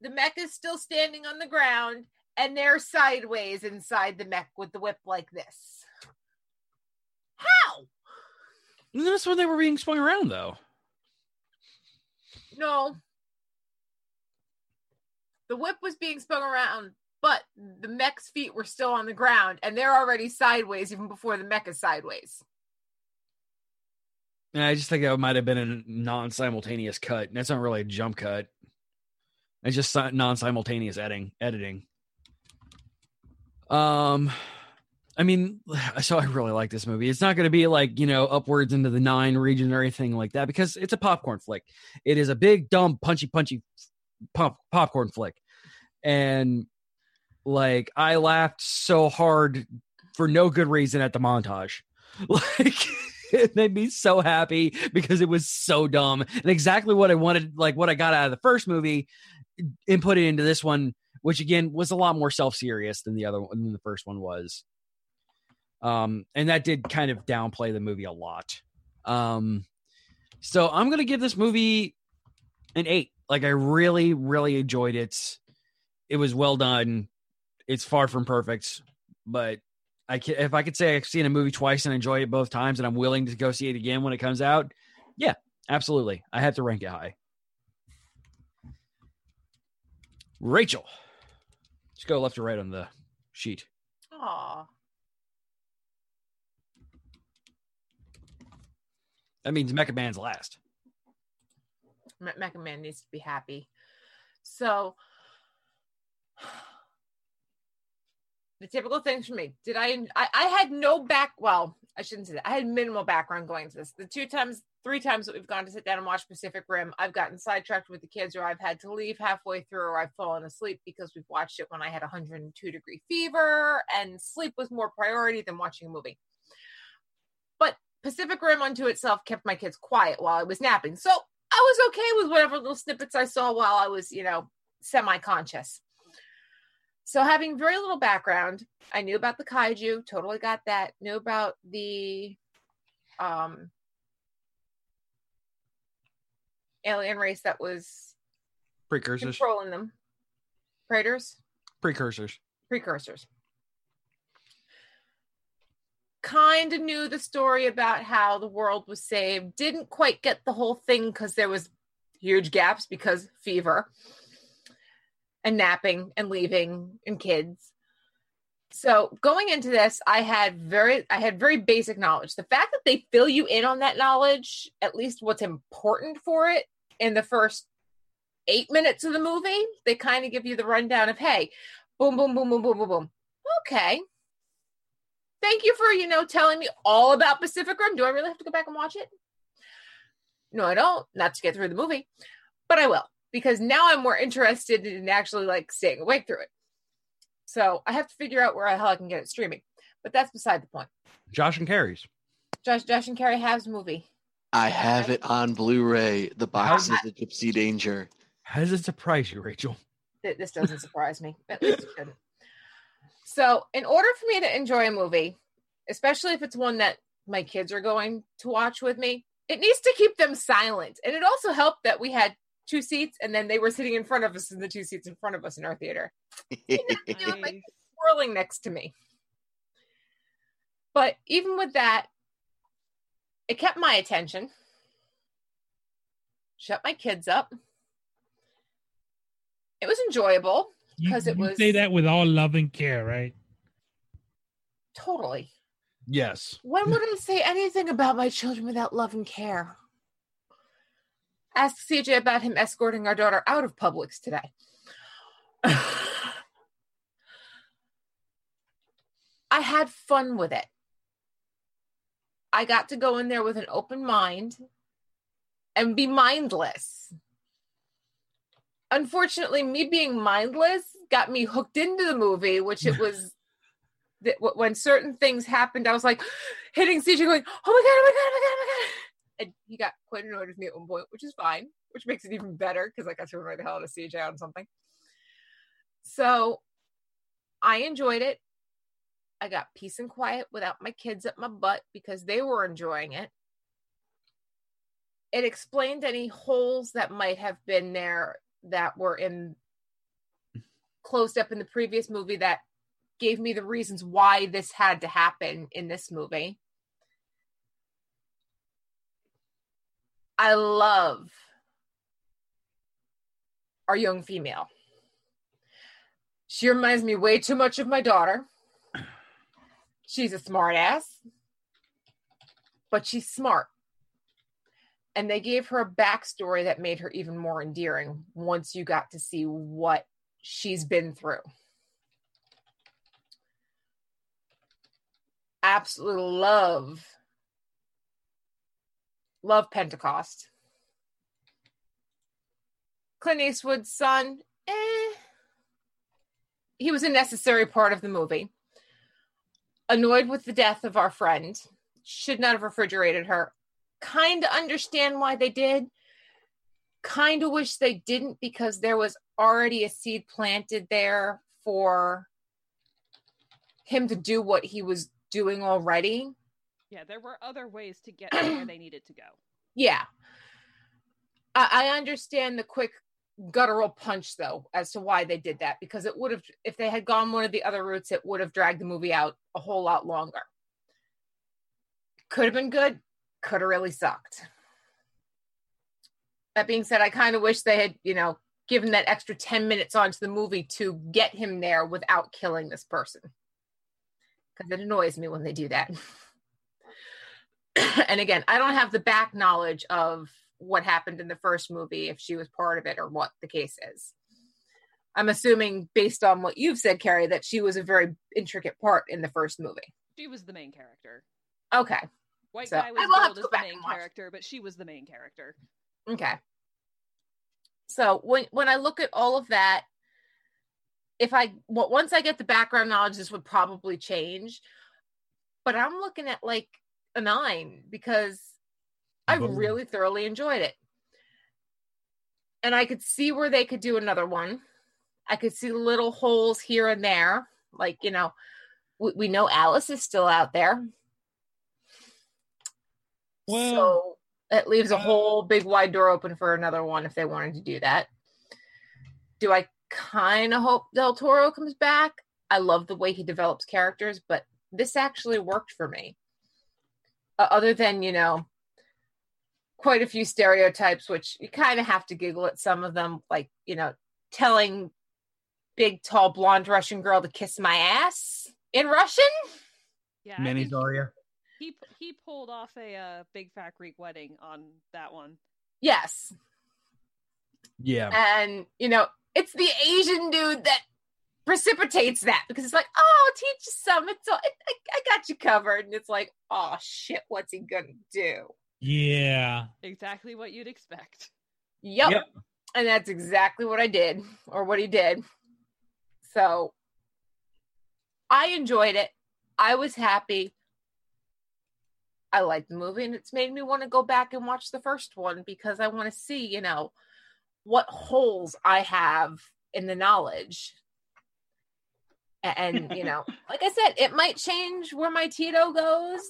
The mech is still standing on the ground, and they're sideways inside the mech with the whip like this. How? That's when they were being swung around, though. No. The whip was being spun around, but the mech's feet were still on the ground, and they're already sideways even before the mech is sideways. And I just think that might have been a non simultaneous cut. That's not really a jump cut. It's just non simultaneous editing. Editing. Um, I mean, so I really like this movie. It's not going to be like you know upwards into the nine region or anything like that because it's a popcorn flick. It is a big, dumb, punchy, punchy pop popcorn flick, and like I laughed so hard for no good reason at the montage. Like it made me so happy because it was so dumb and exactly what I wanted, like what I got out of the first movie, and put it into this one, which again was a lot more self serious than the other one than the first one was. Um, and that did kind of downplay the movie a lot. Um, so I'm gonna give this movie an eight. Like I really, really enjoyed it. It was well done. It's far from perfect, but I can, if I could say I've seen a movie twice and enjoy it both times, and I'm willing to go see it again when it comes out, yeah, absolutely. I have to rank it high. Rachel, let's go left or right on the sheet. Aw. That means Mecha Man's last. Me- Mecha Man needs to be happy. So, the typical things for me. Did I, I? I had no back. Well, I shouldn't say that. I had minimal background going to this. The two times, three times that we've gone to sit down and watch Pacific Rim, I've gotten sidetracked with the kids, or I've had to leave halfway through, or I've fallen asleep because we've watched it when I had 102 degree fever, and sleep was more priority than watching a movie. But Pacific Rim unto itself kept my kids quiet while I was napping, so I was okay with whatever little snippets I saw while I was, you know, semi conscious. So having very little background, I knew about the kaiju, totally got that. Knew about the um alien race that was Precursors. controlling them. Praetors, Precursors. precursors. Kind of knew the story about how the world was saved. Didn't quite get the whole thing because there was huge gaps because fever and napping and leaving and kids. So going into this, I had very I had very basic knowledge. The fact that they fill you in on that knowledge, at least what's important for it in the first eight minutes of the movie, they kind of give you the rundown of hey, boom, boom, boom, boom, boom, boom, boom. Okay. Thank you for, you know, telling me all about Pacific Rim. Do I really have to go back and watch it? No, I don't. Not to get through the movie, but I will because now I'm more interested in actually like staying awake through it. So I have to figure out where the hell I can get it streaming, but that's beside the point. Josh and Carrie's. Josh, Josh and Carrie has movie. I have it on Blu-ray. The box is a Gipsy Danger. How does it surprise you, Rachel? This doesn't surprise me. At least it shouldn't. So, in order for me to enjoy a movie, especially if it's one that my kids are going to watch with me, it needs to keep them silent. And it also helped that we had two seats and then they were sitting in front of us in the two seats in front of us in our theater. like swirling next to me. But even with that, it kept my attention. Shut my kids up. It was enjoyable because it you was say that with all love and care, right? totally. Yes. When would I say anything about my children without love and care? Ask CJ about him escorting our daughter out of Publix today. I had fun with it. I got to go in there with an open mind and be mindless. Unfortunately, me being mindless got me hooked into the movie, which it was that when certain things happened, I was like hitting CJ going, Oh my god, oh my god, oh my god, oh my god. And he got quite annoyed with me at one point, which is fine, which makes it even better because I got to annoy the hell out of CJ on something. So I enjoyed it. I got peace and quiet without my kids at my butt because they were enjoying it. It explained any holes that might have been there that were in closed up in the previous movie that gave me the reasons why this had to happen in this movie. I love our young female. She reminds me way too much of my daughter. She's a smart ass, but she's smart. And they gave her a backstory that made her even more endearing once you got to see what she's been through. Absolutely love, love Pentecost. Clint Eastwood's son, eh. He was a necessary part of the movie. Annoyed with the death of our friend, should not have refrigerated her. Kind of understand why they did. Kind of wish they didn't because there was already a seed planted there for him to do what he was doing already. Yeah, there were other ways to get where they needed to go. Yeah. I, I understand the quick guttural punch though as to why they did that because it would have if they had gone one of the other routes it would have dragged the movie out a whole lot longer could have been good could have really sucked that being said i kind of wish they had you know given that extra 10 minutes onto the movie to get him there without killing this person because it annoys me when they do that and again i don't have the back knowledge of what happened in the first movie if she was part of it or what the case is i'm assuming based on what you've said carrie that she was a very intricate part in the first movie She was the main character. Okay. White So, guy I was will have billed to as go the main character, but she was the main character. Okay. So when when I look at all of that, if I once I get the background knowledge, this would probably change. But I'm looking at like a nine because I Boom. really thoroughly enjoyed it, and I could see where they could do another one. I could see little holes here and there, like you know, we, we know Alice is still out there. Well, so it leaves a uh, whole big wide door open for another one if they wanted to do that. Do I kind of hope Del Toro comes back? I love the way he develops characters, but this actually worked for me. Uh, other than, you know, quite a few stereotypes, which you kind of have to giggle at some of them, like, you know, telling big, tall, blonde Russian girl to kiss my ass in Russian. Yeah, I Mini think Zarya. he he pulled off a uh, big fat Greek wedding on that one. Yes. Yeah. and you know it's the asian dude that precipitates that because it's like oh I'll teach you some it's all, I, I, I got you covered and it's like oh shit what's he gonna do Yeah. Exactly what you'd expect. yep. Yep. and that's exactly what i did or what he did so i enjoyed it i was happy i liked the movie and it's made me want to go back and watch the first one because i want to see you know what holes I have in the knowledge. A- And, you know, like I said, it might change where my Tito goes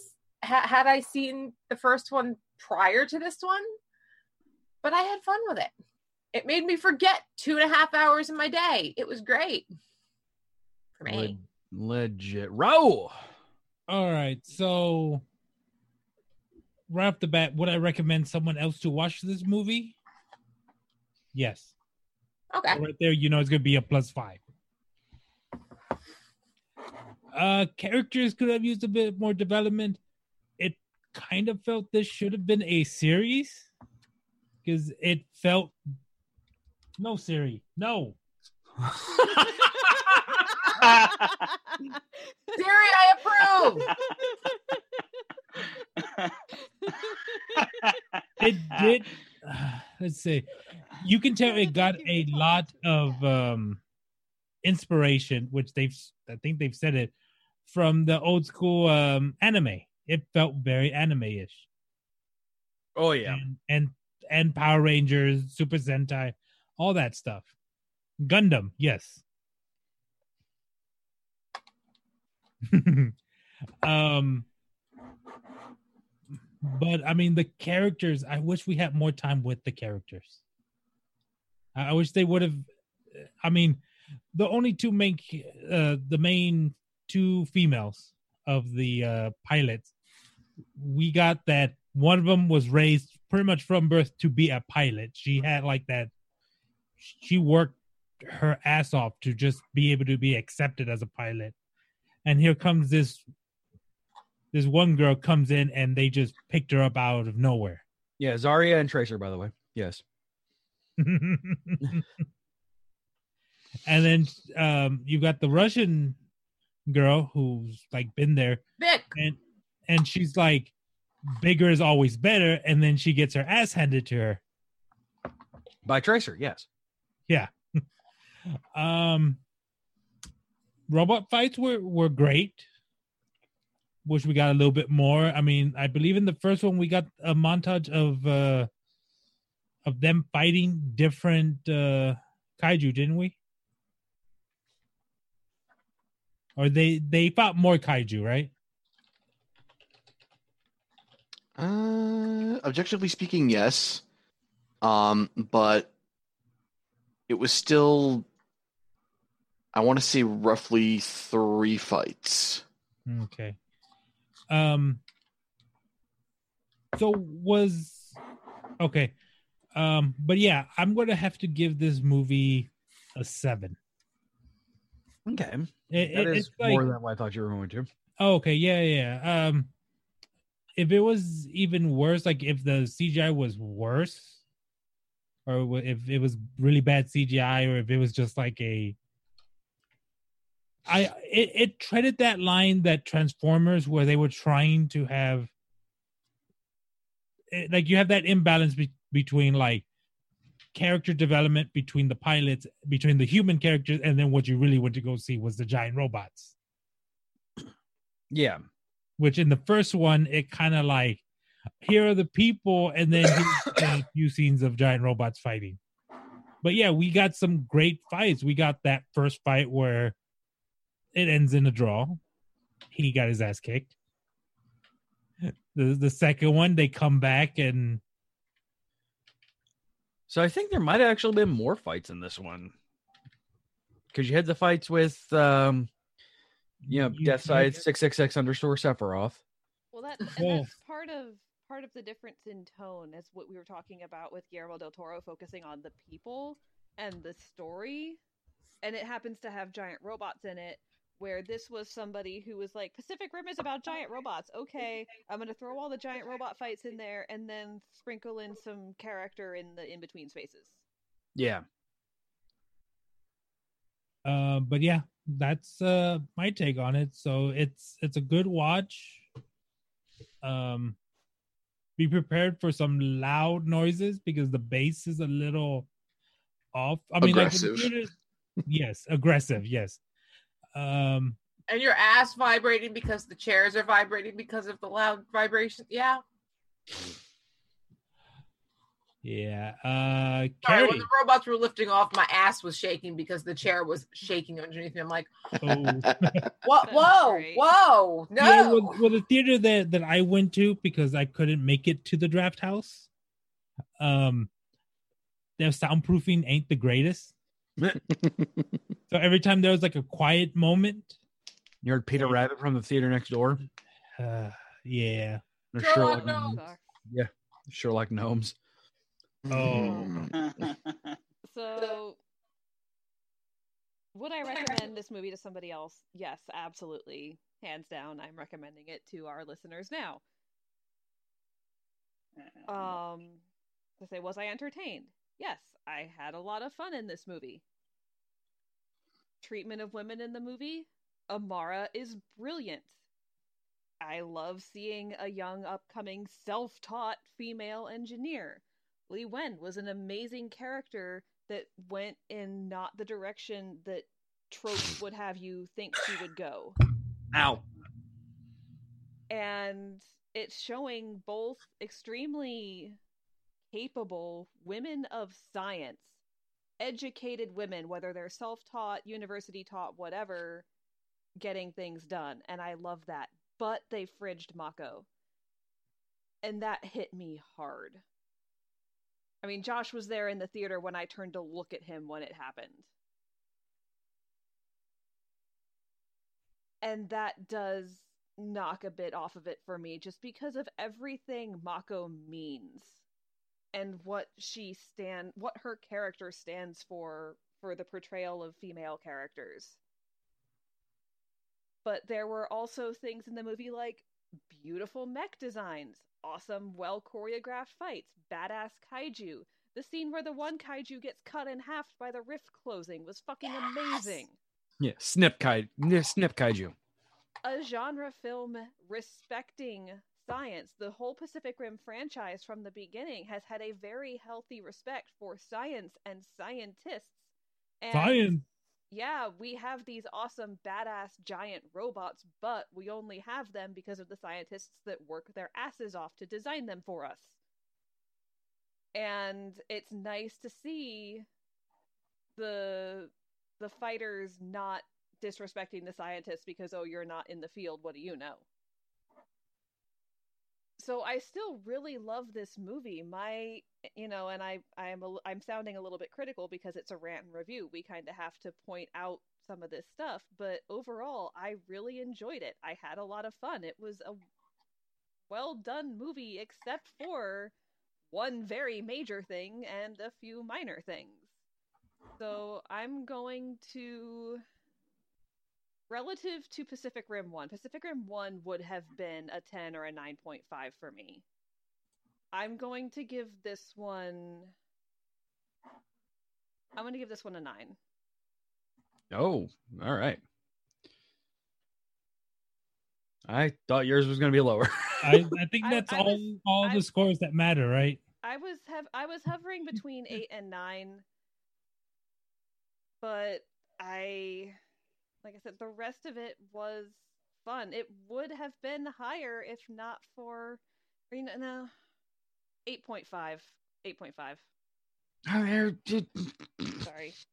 ha- had I seen the first one prior to this one, but I had fun with it. It made me forget two and a half hours in my day. It was great for me. Le- legit. Raul. All right. So, right off the bat, would I recommend someone else to watch this movie? Yes. Okay. Right there, you know it's going to be a plus five. Uh, characters could have used a bit more development. It kind of felt this should have been a series because it felt no Siri, no. Siri, I approve. it did let's see you can tell it got a lot of um inspiration which they've i think they've said it from the old school um anime it felt very anime-ish Oh yeah. and and, and power rangers super sentai all that stuff gundam yes um but I mean the characters. I wish we had more time with the characters. I, I wish they would have. I mean, the only two main, uh, the main two females of the uh, pilots, we got that one of them was raised pretty much from birth to be a pilot. She had like that. She worked her ass off to just be able to be accepted as a pilot, and here comes this this one girl comes in and they just picked her up out of nowhere. Yeah, Zarya and Tracer, by the way. Yes. and then um you got the Russian girl who's like been there Vic. and and she's like bigger is always better and then she gets her ass handed to her. By Tracer, yes. Yeah. um robot fights were were great. Wish we got a little bit more. I mean, I believe in the first one we got a montage of uh of them fighting different uh kaiju, didn't we? Or they they fought more kaiju, right? Uh, objectively speaking, yes. Um, but it was still, I want to say, roughly three fights. Okay. Um so was okay. Um but yeah, I'm going to have to give this movie a 7. Okay. It, that it- is like more than what I thought you were going to. Oh, okay, yeah, yeah. Um, if it was even worse, like if the CGI was worse, or if it was really bad CGI, or if it was just like a I it, it treaded that line that Transformers where they were trying to have like you have that imbalance be, between like character development between the pilots between the human characters and then what you really went to go see was the giant robots. Yeah. which in the first one it kind of like here are the people and then a few scenes of giant robots fighting. But yeah we got some great fights. We got that first fight where it ends in a draw. He got his ass kicked. The the second one they come back and So I think there might have actually been more fights in this one. Because you had the fights with um you know, Death Side six six six underscore Sephiroth. Well, that and Oh. that's part of part of the difference in tone, is what we were talking about with Guillermo del Toro focusing on the people and the story, and it happens to have giant robots in it. Where this was somebody who was like, Pacific Rim is about giant robots. Okay, I'm gonna throw all the giant robot fights in there, and then sprinkle in some character in the in between spaces. Yeah. uh but yeah that's uh my take on it so it's it's a good watch um be prepared for some loud noises because the bass is a little off i mean like the Aggressive. theaters- yes aggressive yes um And your ass vibrating because the chairs are vibrating because of the loud vibration. Yeah. yeah uh Sorry, when the robots were lifting off, my ass was shaking because the chair was shaking underneath me. I'm like, oh. what? Whoa, whoa, no. Yeah, well, well, the theater that that I went to because I couldn't make it to the draft house, um, their soundproofing ain't the greatest. so every time there was like a quiet moment, You heard Peter Rabbit from the theater next door. uh, yeah. They're Sherlock Sherlock Gnomes. Gnomes. Yeah. Sherlock Gnomes. Oh, So, would I recommend this movie to somebody else? Yes, absolutely. Hands down, I'm recommending it to our listeners now. Um, to say, was I entertained? Yes, I had a lot of fun in this movie. Treatment of women in the movie? Amara is brilliant. I love seeing a young, upcoming, self taught female engineer. Liwen was an amazing character that went in not the direction that tropes would have you think she would go. Ow. And it's showing both extremely capable women of science, educated women, whether they're self taught, university taught, whatever, getting things done. And I love that. But they fridged Mako. And that hit me hard. I mean, Josh was there in the theater when I turned to look at him when it happened. And that does knock a bit off of it for me just because of everything Mako means and what she stand what her character stands for for the portrayal of female characters. But there were also things in the movie like beautiful mech designs, awesome, well choreographed fights, badass kaiju. The scene where the one kaiju gets cut in half by the rift closing was fucking amazing. Yeah. Snip Kai yeah, Snip Kaiju. A genre film respecting science. The whole Pacific Rim franchise from the beginning has had a very healthy respect for science and scientists. And Science. yeah, we have these awesome, badass giant robots, but we only have them because of the scientists that work their asses off to design them for us. And it's nice to see the the fighters not disrespecting the scientists because oh you're not in the field what do you know so i still really love this movie. My you know and i i'm a, i'm sounding a little bit critical because it's a rant and review. We kind of have to point out some of this stuff but overall i really enjoyed it. I had a lot of fun. It was a well done movie except for one very major thing and a few minor things. So i'm going to relative to Pacific Rim 1, Pacific Rim 1 would have been a 10 or a 9.5 for me. I'm going to give this one I'm going to give this one a 9. Oh, all right. I thought yours was going to be lower. I, I think that's I all was- all I- the scores that matter, right? I was have I was hovering between eight and nine, but I, like I said, the rest of it was fun. It would have been higher if not for, or, you know, no, eight point five. Eight point five. Sorry.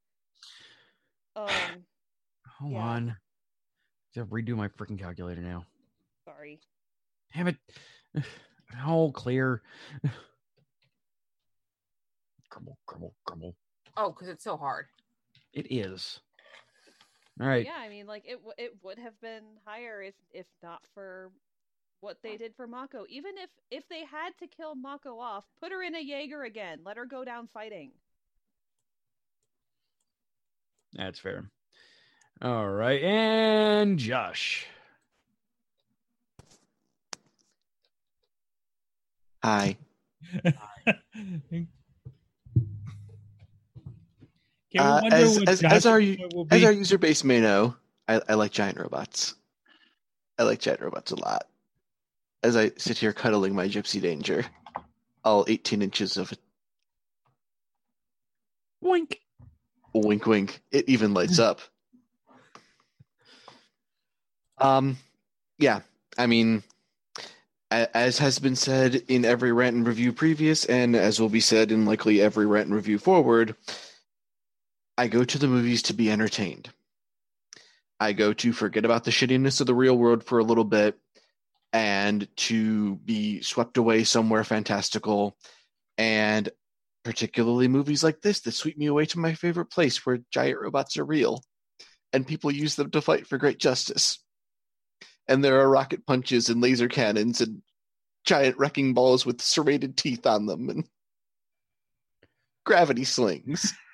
Um. Hold Yeah. on. I have to redo my freaking calculator now. Sorry. Damn it. All clear. Grumble, grumble, grumble. Oh, because it's so hard. It is. All right. Yeah, I mean, like it. It would have been higher if if not for what they did for Mako. Even if if they had to kill Mako off, put her in a Jaeger again. Let her go down fighting. That's fair. All right. And Josh. Hi. Can Uh, as, as, as our as our user base may know, I, I like giant robots. I like giant robots a lot. As I sit here cuddling my Gipsy Danger, all 18 inches of it. Wink. Wink, wink. It even lights up. Um, yeah. I mean, as has been said in every rant and review previous, and as will be said in likely every rant and review forward, I go to the movies to be entertained. I go to forget about the shittiness of the real world for a little bit and to be swept away somewhere fantastical. And particularly movies like this that sweep me away to my favorite place where giant robots are real and people use them to fight for great justice. And there are rocket punches and laser cannons and giant wrecking balls with serrated teeth on them and gravity slings.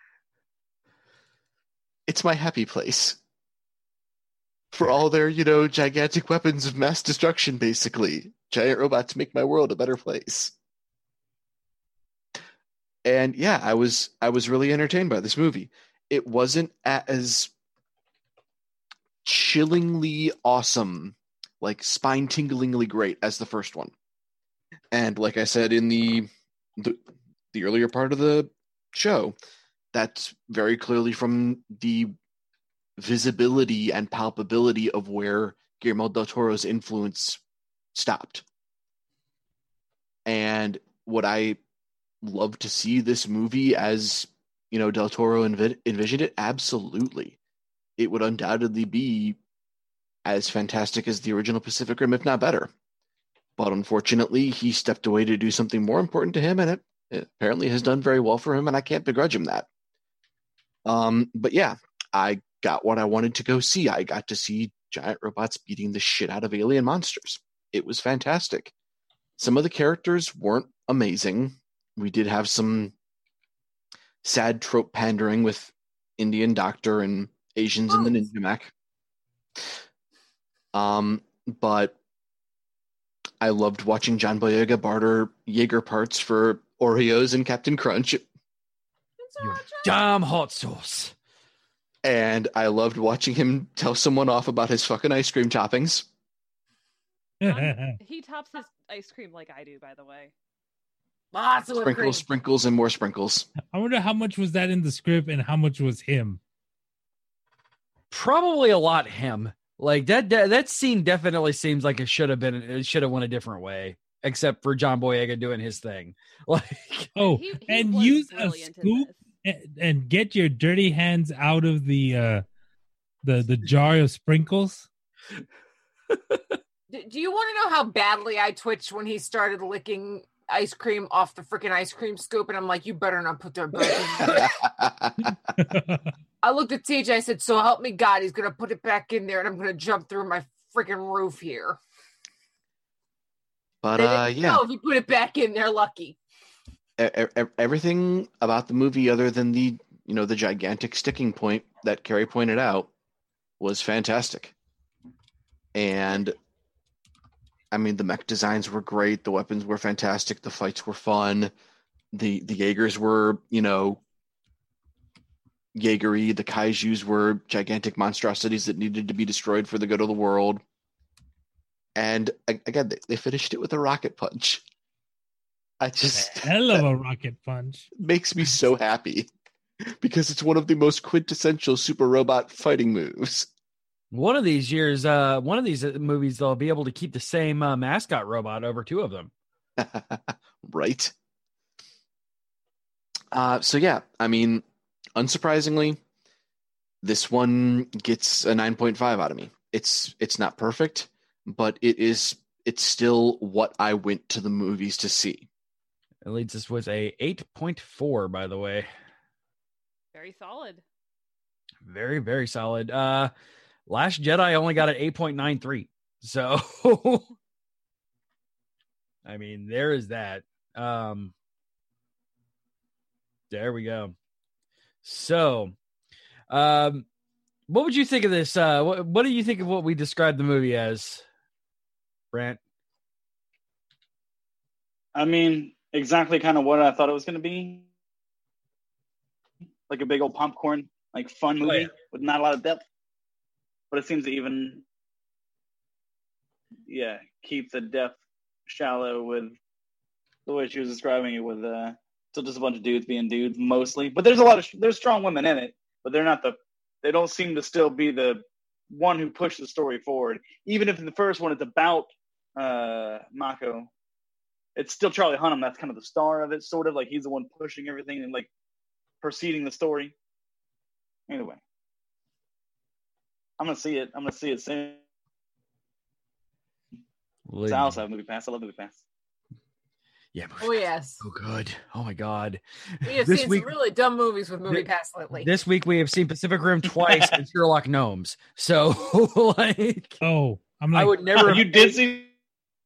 It's my happy place. For all their, you know, gigantic weapons of mass destruction, basically. Giant robots make my world a better place. And yeah, I was I was really entertained by this movie. It wasn't as chillingly awesome, like spine tinglingly great as the first one. And like I said in the the, the earlier part of the show, that's very clearly from the visibility and palpability of where Guillermo del Toro's influence stopped. And what I love to see this movie as you know del toro envi- envisioned it? Absolutely. It would undoubtedly be as fantastic as the original pacific rim if not better. But unfortunately he stepped away to do something more important to him and it, it apparently has done very well for him and i can't begrudge him that um but yeah i got what i wanted to go see. I got to see giant robots beating the shit out of alien monsters. It was fantastic. Some of the characters weren't amazing. We did have some sad trope pandering with Indian doctor and Asians in the ninja mac. Um, but I loved watching John Boyega barter Jaeger parts for Oreos and Captain Crunch. Damn hot sauce. And I loved watching him tell someone off about his fucking ice cream toppings. Um, he tops his ice cream like I do, by the way. Lots of whipped cream. Sprinkles, sprinkles, and more sprinkles. I wonder how much was that in the script and how much was him. Probably a lot him. Like that that, that scene definitely seems like it should have been it should have went a different way. Except for John Boyega doing his thing. Like Oh, He- he and use a scoop and, and get your dirty hands out of the uh the the jar of sprinkles. Do, do you want to know how badly I twitched when he started licking ice cream off the freaking ice cream scoop? And I'm like, you better not put that back in there. I looked at TJ. I said, "So help me God, he's gonna put it back in there, and I'm gonna jump through my freaking roof here." But uh, didn't yeah, know if you put it back in there, lucky. Everything about the movie other than the you know the gigantic sticking point that Carrie pointed out was fantastic. And I mean the mech designs were great, the weapons were fantastic, the fights were fun. The the Jaegers were, you know, Jaegery, the kaijus were gigantic monstrosities that needed to be destroyed for the good of the world. And again, they, they finished it with a rocket punch. I just Hell of a rocket punch. makes me so happy because it's one of the most quintessential super robot fighting moves. One of these years, uh, one of these uh, movies, they'll be able to keep the same uh, mascot robot over two of them. right? Uh, so yeah, I mean, unsurprisingly, this one gets a 9.5 out of me. It's it's not perfect, but it is it's still what I went to the movies to see. It leads us with a 8.4, by the way. Very solid. Very, very solid. Uh Last Jedi only got an 8.93. So I mean, there is that. Um there we go. So um what would you think of this? Uh what, what do you think of what we described the movie as? Brandt? I mean, exactly kind of what I thought it was going to be. Like a big old popcorn, like fun movie yeah. with not a lot of depth. But it seems to even, yeah, keep the depth shallow with the way she was describing it with uh, still just a bunch of dudes being dudes mostly. But there's a lot of there's strong women in it, but they're not the they don't seem to still be the one who pushed the story forward. Even if in the first one it's about uh Mako, it's still Charlie Hunnam that's kind of the star of it, sort of like he's the one pushing everything and like proceeding the story. Anyway, I'm gonna see it. I'm gonna see it soon. Lady. I also have MoviePass. I love MoviePass. Yeah. Oh yes, Oh good. Oh my god. we have This seen week- some really dumb movies with Movie Thi- Pass lately. This week we have seen Pacific Rim twice and Sherlock Gnomes. So like Oh, I'm like, I would never You did see?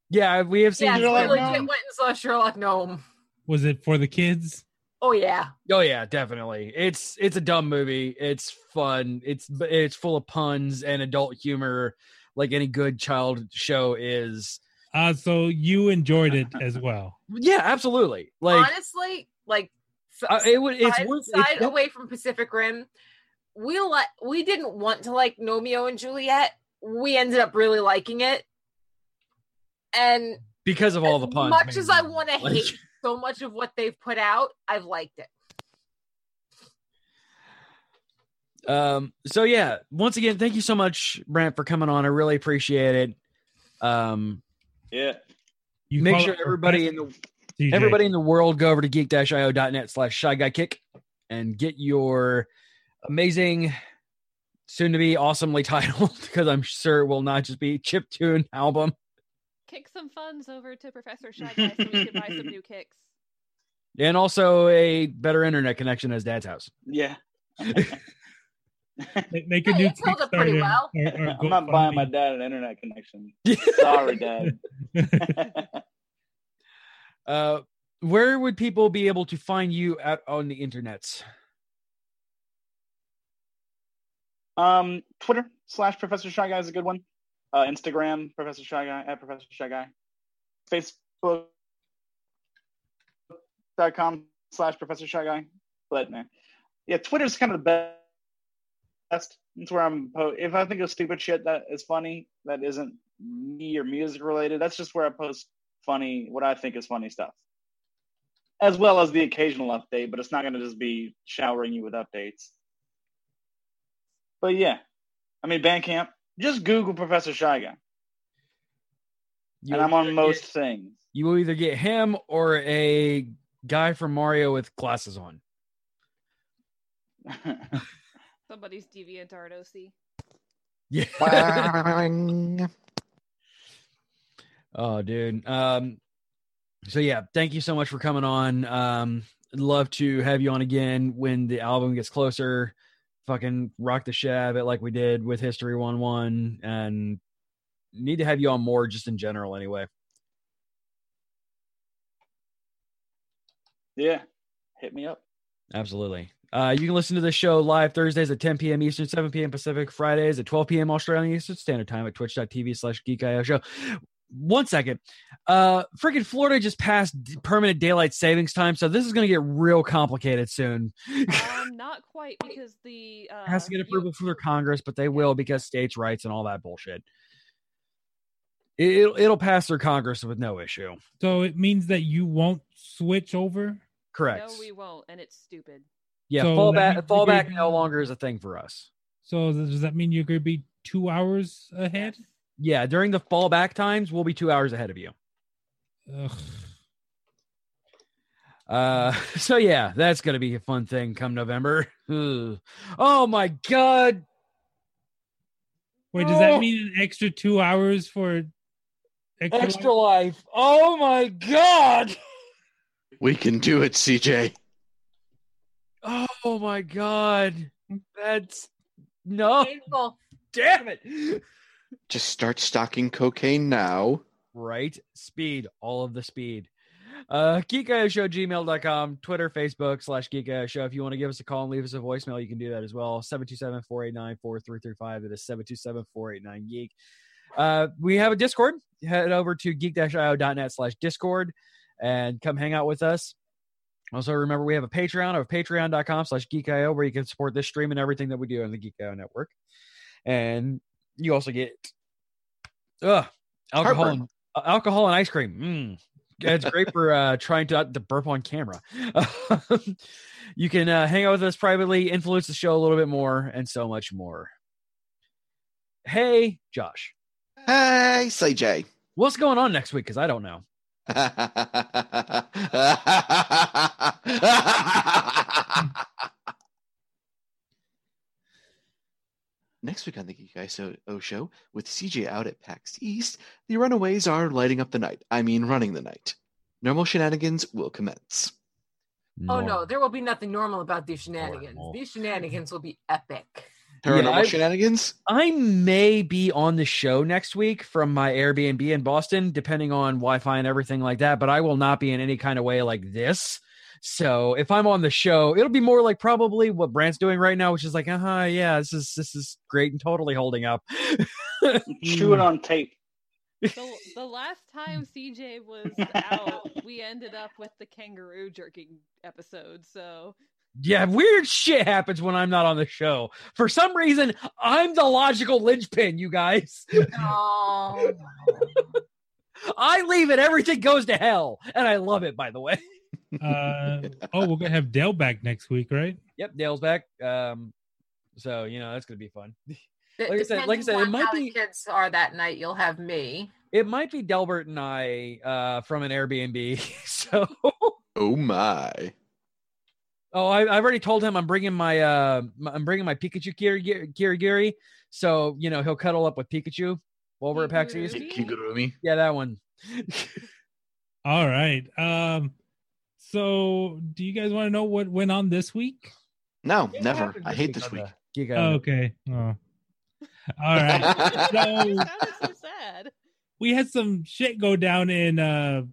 Yeah, we have seen yeah, we Sherlock legit Gnome? went and saw Sherlock Gnome. was it for the kids? Oh yeah, Oh yeah, definitely. It's it's a dumb movie. It's fun. It's it's full of puns and adult humor, like any good child show is. Uh, so you enjoyed it as well. Yeah, absolutely. Like honestly, like s- uh, it would. It's side, worth. side It's, away from Pacific Rim. We like we didn't want to like Nomeo and Juliet. We ended up really liking it, and because of all the puns. much as I want to Like- hate so much of what they've put out, I've liked it. Um. So yeah, once again, thank you so much, Brent, for coming on. I really appreciate it. Um. Yeah. You Make sure everybody in the TJ. everybody in the world go over to geek-io.net slash shy guy kick and get your amazing soon to be awesomely titled because i'm sure it will not just be chip tune album Kick some funds over to Professor Shy Guy so we can buy some new kicks. and also a better internet connection as dad's house Yeah. Make- Make a Hey, new it held up pretty well. or- or I'm not buying my dad an internet connection. Sorry, Dad. uh where would people be able to find you out on the internets Um, Twitter slash Professor Shy Guy is a good one. Uh, Instagram Professor Shy Guy at Professor Shy Guy. Facebook dot com slash Professor Shy Guy. But man, yeah, Twitter's kind of the best. That's where I'm. Po- if I think of stupid shit that is funny, that isn't me or music related, that's just where I post funny, what I think is funny stuff, as well as the occasional update. But it's not going to just be showering you with updates. But yeah, I mean Bandcamp. Just Google Professor Shy Guy, You and I'm on either most get- things. you will either get him or a guy from mario with glasses on Somebody's deviant art OC. yeah Oh, dude. Um, so yeah, thank you so much for coming on. Um, love to have you on again when the album gets closer. Fucking rock the shit out of it like we did with History One One, and need to have you on more just in general anyway. yeah, hit me up. Absolutely. Uh, you can listen to the show live Thursdays at 10 p.m. Eastern, 7 p.m. Pacific, Fridays at 12 p.m. Australian Eastern Standard Time at twitch.tv slash geekio show. One second. Uh, freaking Florida just passed permanent daylight savings time, so this is going to get real complicated soon. Um, not quite because the uh, has to get approval from their Congress, but they will because states' rights and all that bullshit. It, it'll, it'll pass through Congress with no issue. So it means that you won't switch over. Correct. No, we won't, and it's stupid. Yeah, So that fallback means you're fallback no longer is a thing for us. So does that mean you're going to be two hours ahead? Yeah, during the fallback times, we'll be two hours ahead of you. Ugh. Uh, so yeah, that's gonna be a fun thing come November. Ugh. Oh my god! Wait, does Oh. that mean an extra two hours for extra? Extra life. Oh my god! We can do it, CJ. Oh my god! That's no. Painful. Damn it! Just start stocking cocaine now. Right, speed, all of the speed. Uh, Show, gmail.com, Twitter, Facebook, slash Show. If you want to give us a call and leave us a voicemail, you can do that as well. 727 489 4335. That is 727 489 Geek. Uh, we have a Discord. Head over to geek-io.net slash Discord and come hang out with us. Also, remember we have a Patreon of patreon.com slash geekio where you can support this stream and everything that we do on the Geek.io network. And you also get uh, alcohol Heartburn. and, uh, alcohol and ice cream. Mm. It's great for uh, trying to, to burp on camera. you can uh, hang out with us privately, influence the show a little bit more, and so much more. Hey, Josh. Hey, CJ. What's going on next week? Because I don't know. Next week on the Geek Guy So O Show, with CJ out at PAX East, the Runaways are lighting up the night. I mean, running the night. Normal shenanigans will commence. Oh no, there will be nothing normal about these shenanigans. Normal. These shenanigans will be epic. Paranormal I- shenanigans? I may be on the show next week from my Airbnb in Boston, depending on Wi Fi and everything like that, but I will not be in any kind of way like this. So if I'm on the show, it'll be more like probably what Brandt's doing right now, which is like, uh huh, yeah, this is this is great and totally holding up. Chew it on tape. The, the last time CJ was out, we ended up with the kangaroo jerking episode. So Yeah, weird shit happens when I'm not on the show. For some reason, I'm the logical linchpin, you guys. Oh, I leave it, everything goes to hell. And I love it, by the way. Uh, oh, we're gonna have Dale back next week, right? Yep, Dale's back. Um, so you know that's gonna be fun. Like I said- like I said, it might be- kids are that night. You'll have me. It might be Delbert and I uh, from an Airbnb. So, Oh my. oh, I, I've already told him I'm bringing my uh, my- I'm bringing my Pikachu Kiri Kiri Giri. So you know he'll cuddle up with Pikachu over at PAX East. Kigurumi. Yeah, that one. All right. Um, so do you guys want to know what went on this week? No, What never. I hate this week. the Geek Oh, okay. Oh. All right. so sounded so sad. we had some shit go down in uh,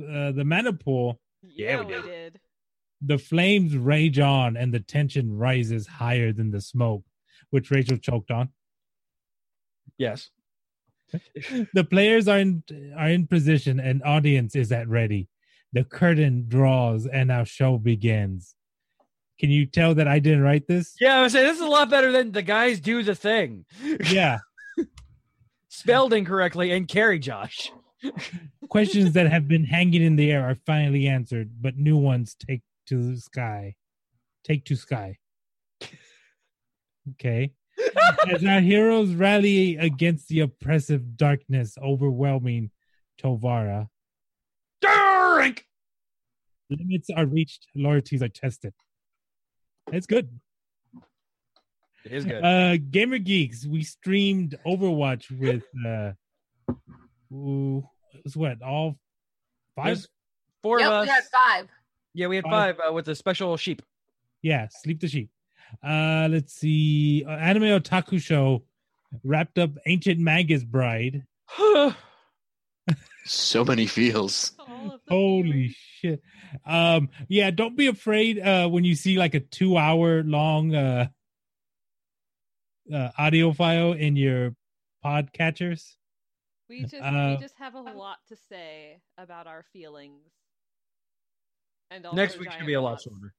uh the mana pool. Yeah, we we did. did. The flames rage on and the tension rises higher than the smoke, which Rachel choked on. Yes. the players are in are in position and audience is at ready. The curtain draws and our show begins. Can you tell that I didn't write this? Yeah, I was saying this is a lot better than the guys do the thing. Yeah. Spelled incorrectly and carry Josh. Questions that have been hanging in the air are finally answered, but new ones take to the sky. Take to sky. Okay. As our heroes rally against the oppressive darkness overwhelming Tovara, Drink. limits are reached, loyalties are tested. It's good. It is good. Uh Gamer Geeks, we streamed Overwatch with uh ooh, it was what, all five? There's four yep, of us. we had five. Yeah, we had Five. five uh, with a special sheep. Yeah, Sleep the Sheep. Uh let's see. Uh, Anime Otaku Show wrapped up Ancient Magus Bride. So many feels. All of the Holy shit. Um yeah, don't be afraid uh when you see like a 2 hour long uh uh audio file in your podcatchers. We just Uh, we just have a lot to say about our feelings. And also Next week's gonna be a lot robots. shorter.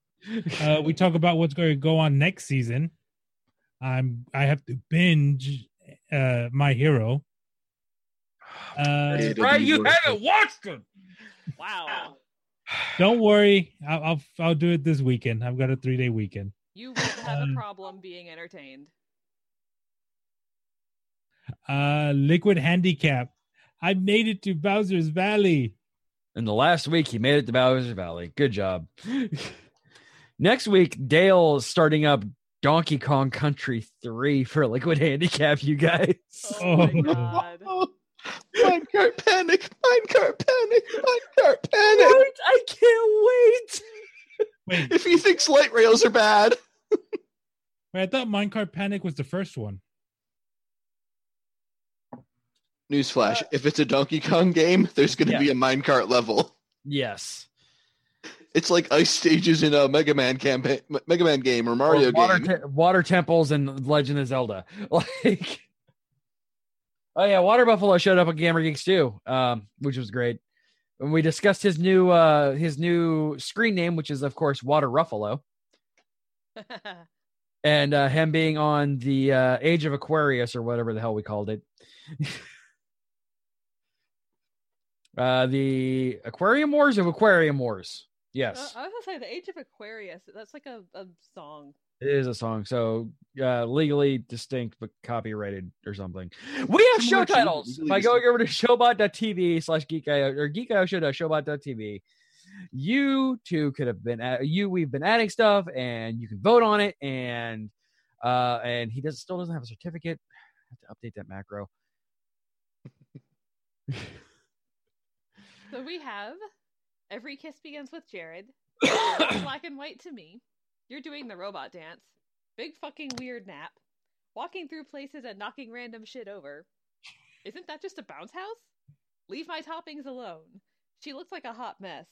uh, we talk about what's going to go on next season. I'm I have to binge uh, my hero. Uh, right, you haven't watched it. Wow. don't worry, I'll, I'll I'll do it this weekend. I've got a three day weekend. You won't have a Um, problem being entertained. Uh, Liquid Handicap. I made it to Bowser's Valley. In the last week, he made it to Bowser's Valley. Good job. Next week, Dale is starting up Donkey Kong Country 3 for Liquid Handicap, you guys. Oh my god. Minecart panic, minecart panic, minecart panic. What? I can't wait. Wait, If he thinks light rails are bad, wait, I thought Minecart Panic was the first one. newsflash: uh, if it's a Donkey Kong game, there's going to Yeah. be a minecart level. Yes. It's like ice stages in a Mega Man campaign, Mega Man game or Mario Or water, game. te- water temples and Legend of Zelda. Like, oh yeah, Water Buffalo showed up on Gamer Geeks too, um, which was great. And we discussed his new uh his new screen name, which is of course Water Ruffalo, and uh, him being on the uh, Age of Aquarius or whatever the hell we called it. uh, the Aquarium Wars of Aquarium Wars. Yes. Uh, I was gonna say the Age of Aquarius. That's like a, a song. It is a song, so uh, legally distinct but copyrighted or something. We have show titles. legally By going distinct. over to showbot.tv slash geekio or geekio.showbot.tv, you too could have been at, you. We've been adding stuff, and you can vote on it. And uh, and he does still doesn't have a certificate. I have to update that macro. So we have Every Kiss Begins with Jarred. Black and white to me. You're doing the robot dance. Big fucking weird nap. Walking through places and knocking random shit over. Isn't that just a bounce house? Leave my toppings alone. She looks like a hot mess.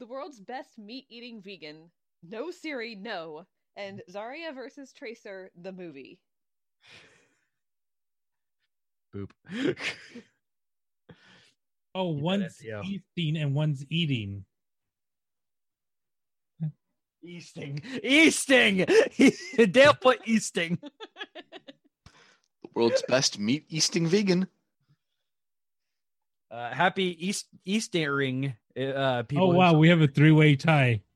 The world's best meat eating vegan. No Siri, no. And Zarya versus Tracer, the movie. Boop. Oh, one's SEO. eating and one's eating. Easting, Easting. Dale put Easting. The world's best meat easting vegan. Uh, happy East Eastering. Uh, people. oh wow, we have a three way tie.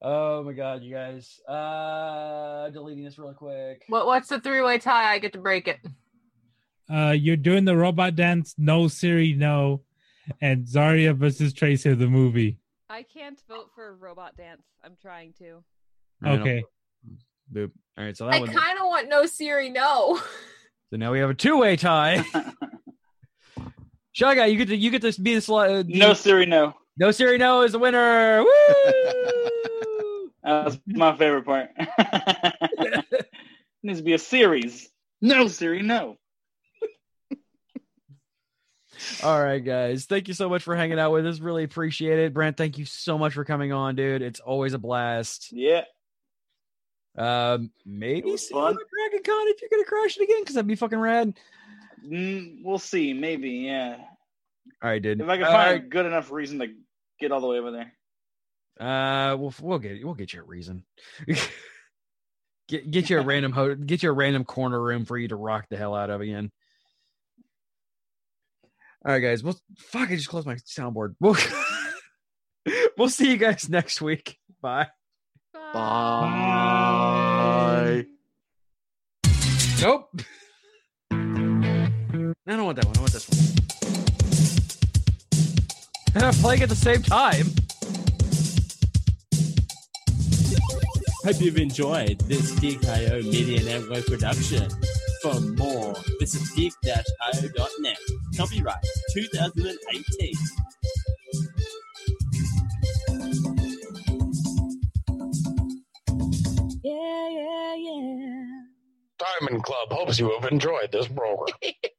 Oh my god, you guys. Uh deleting this real quick. What what's the three way tie? I get to break it. Uh, you're doing the robot dance. No Siri, no. And Zarya versus Tracer, the movie. I can't vote for robot dance. I'm trying to. Okay. Boop. All right, so that I one. kind of want no Siri, no. So now we have a two-way tie. Shy guy, you get to you get to be the sli- uh, No Siri, no. no Siri no is the winner. Woo! That was my favorite part. needs to be a series. No Siri, no. All right, guys. Thank you so much for hanging out with us. Really appreciate it. Brent, thank you so much for coming on, dude. It's always a blast. Yeah. Um, maybe see fun. you Dragon Con if you're gonna crash it again, because that'd be fucking rad. Mm, we'll see. Maybe, yeah. All right, dude. If I can find a good enough reason to get all the way over there. Uh, we'll we'll get we'll get you a reason. get get you a random ho- get you a random corner room for you to rock the hell out of again. All right, guys. Well, fuck. I just closed my soundboard. We'll we'll see you guys next week. Bye. Bye. Nope. I don't want that one. I want this one. And I'm playing at the same time. Hope you've enjoyed this Geek.io Media Network production. For more, visit geek-io.net. Copyright 2018. Yeah, yeah, yeah. Diamond Club hopes you have enjoyed this program.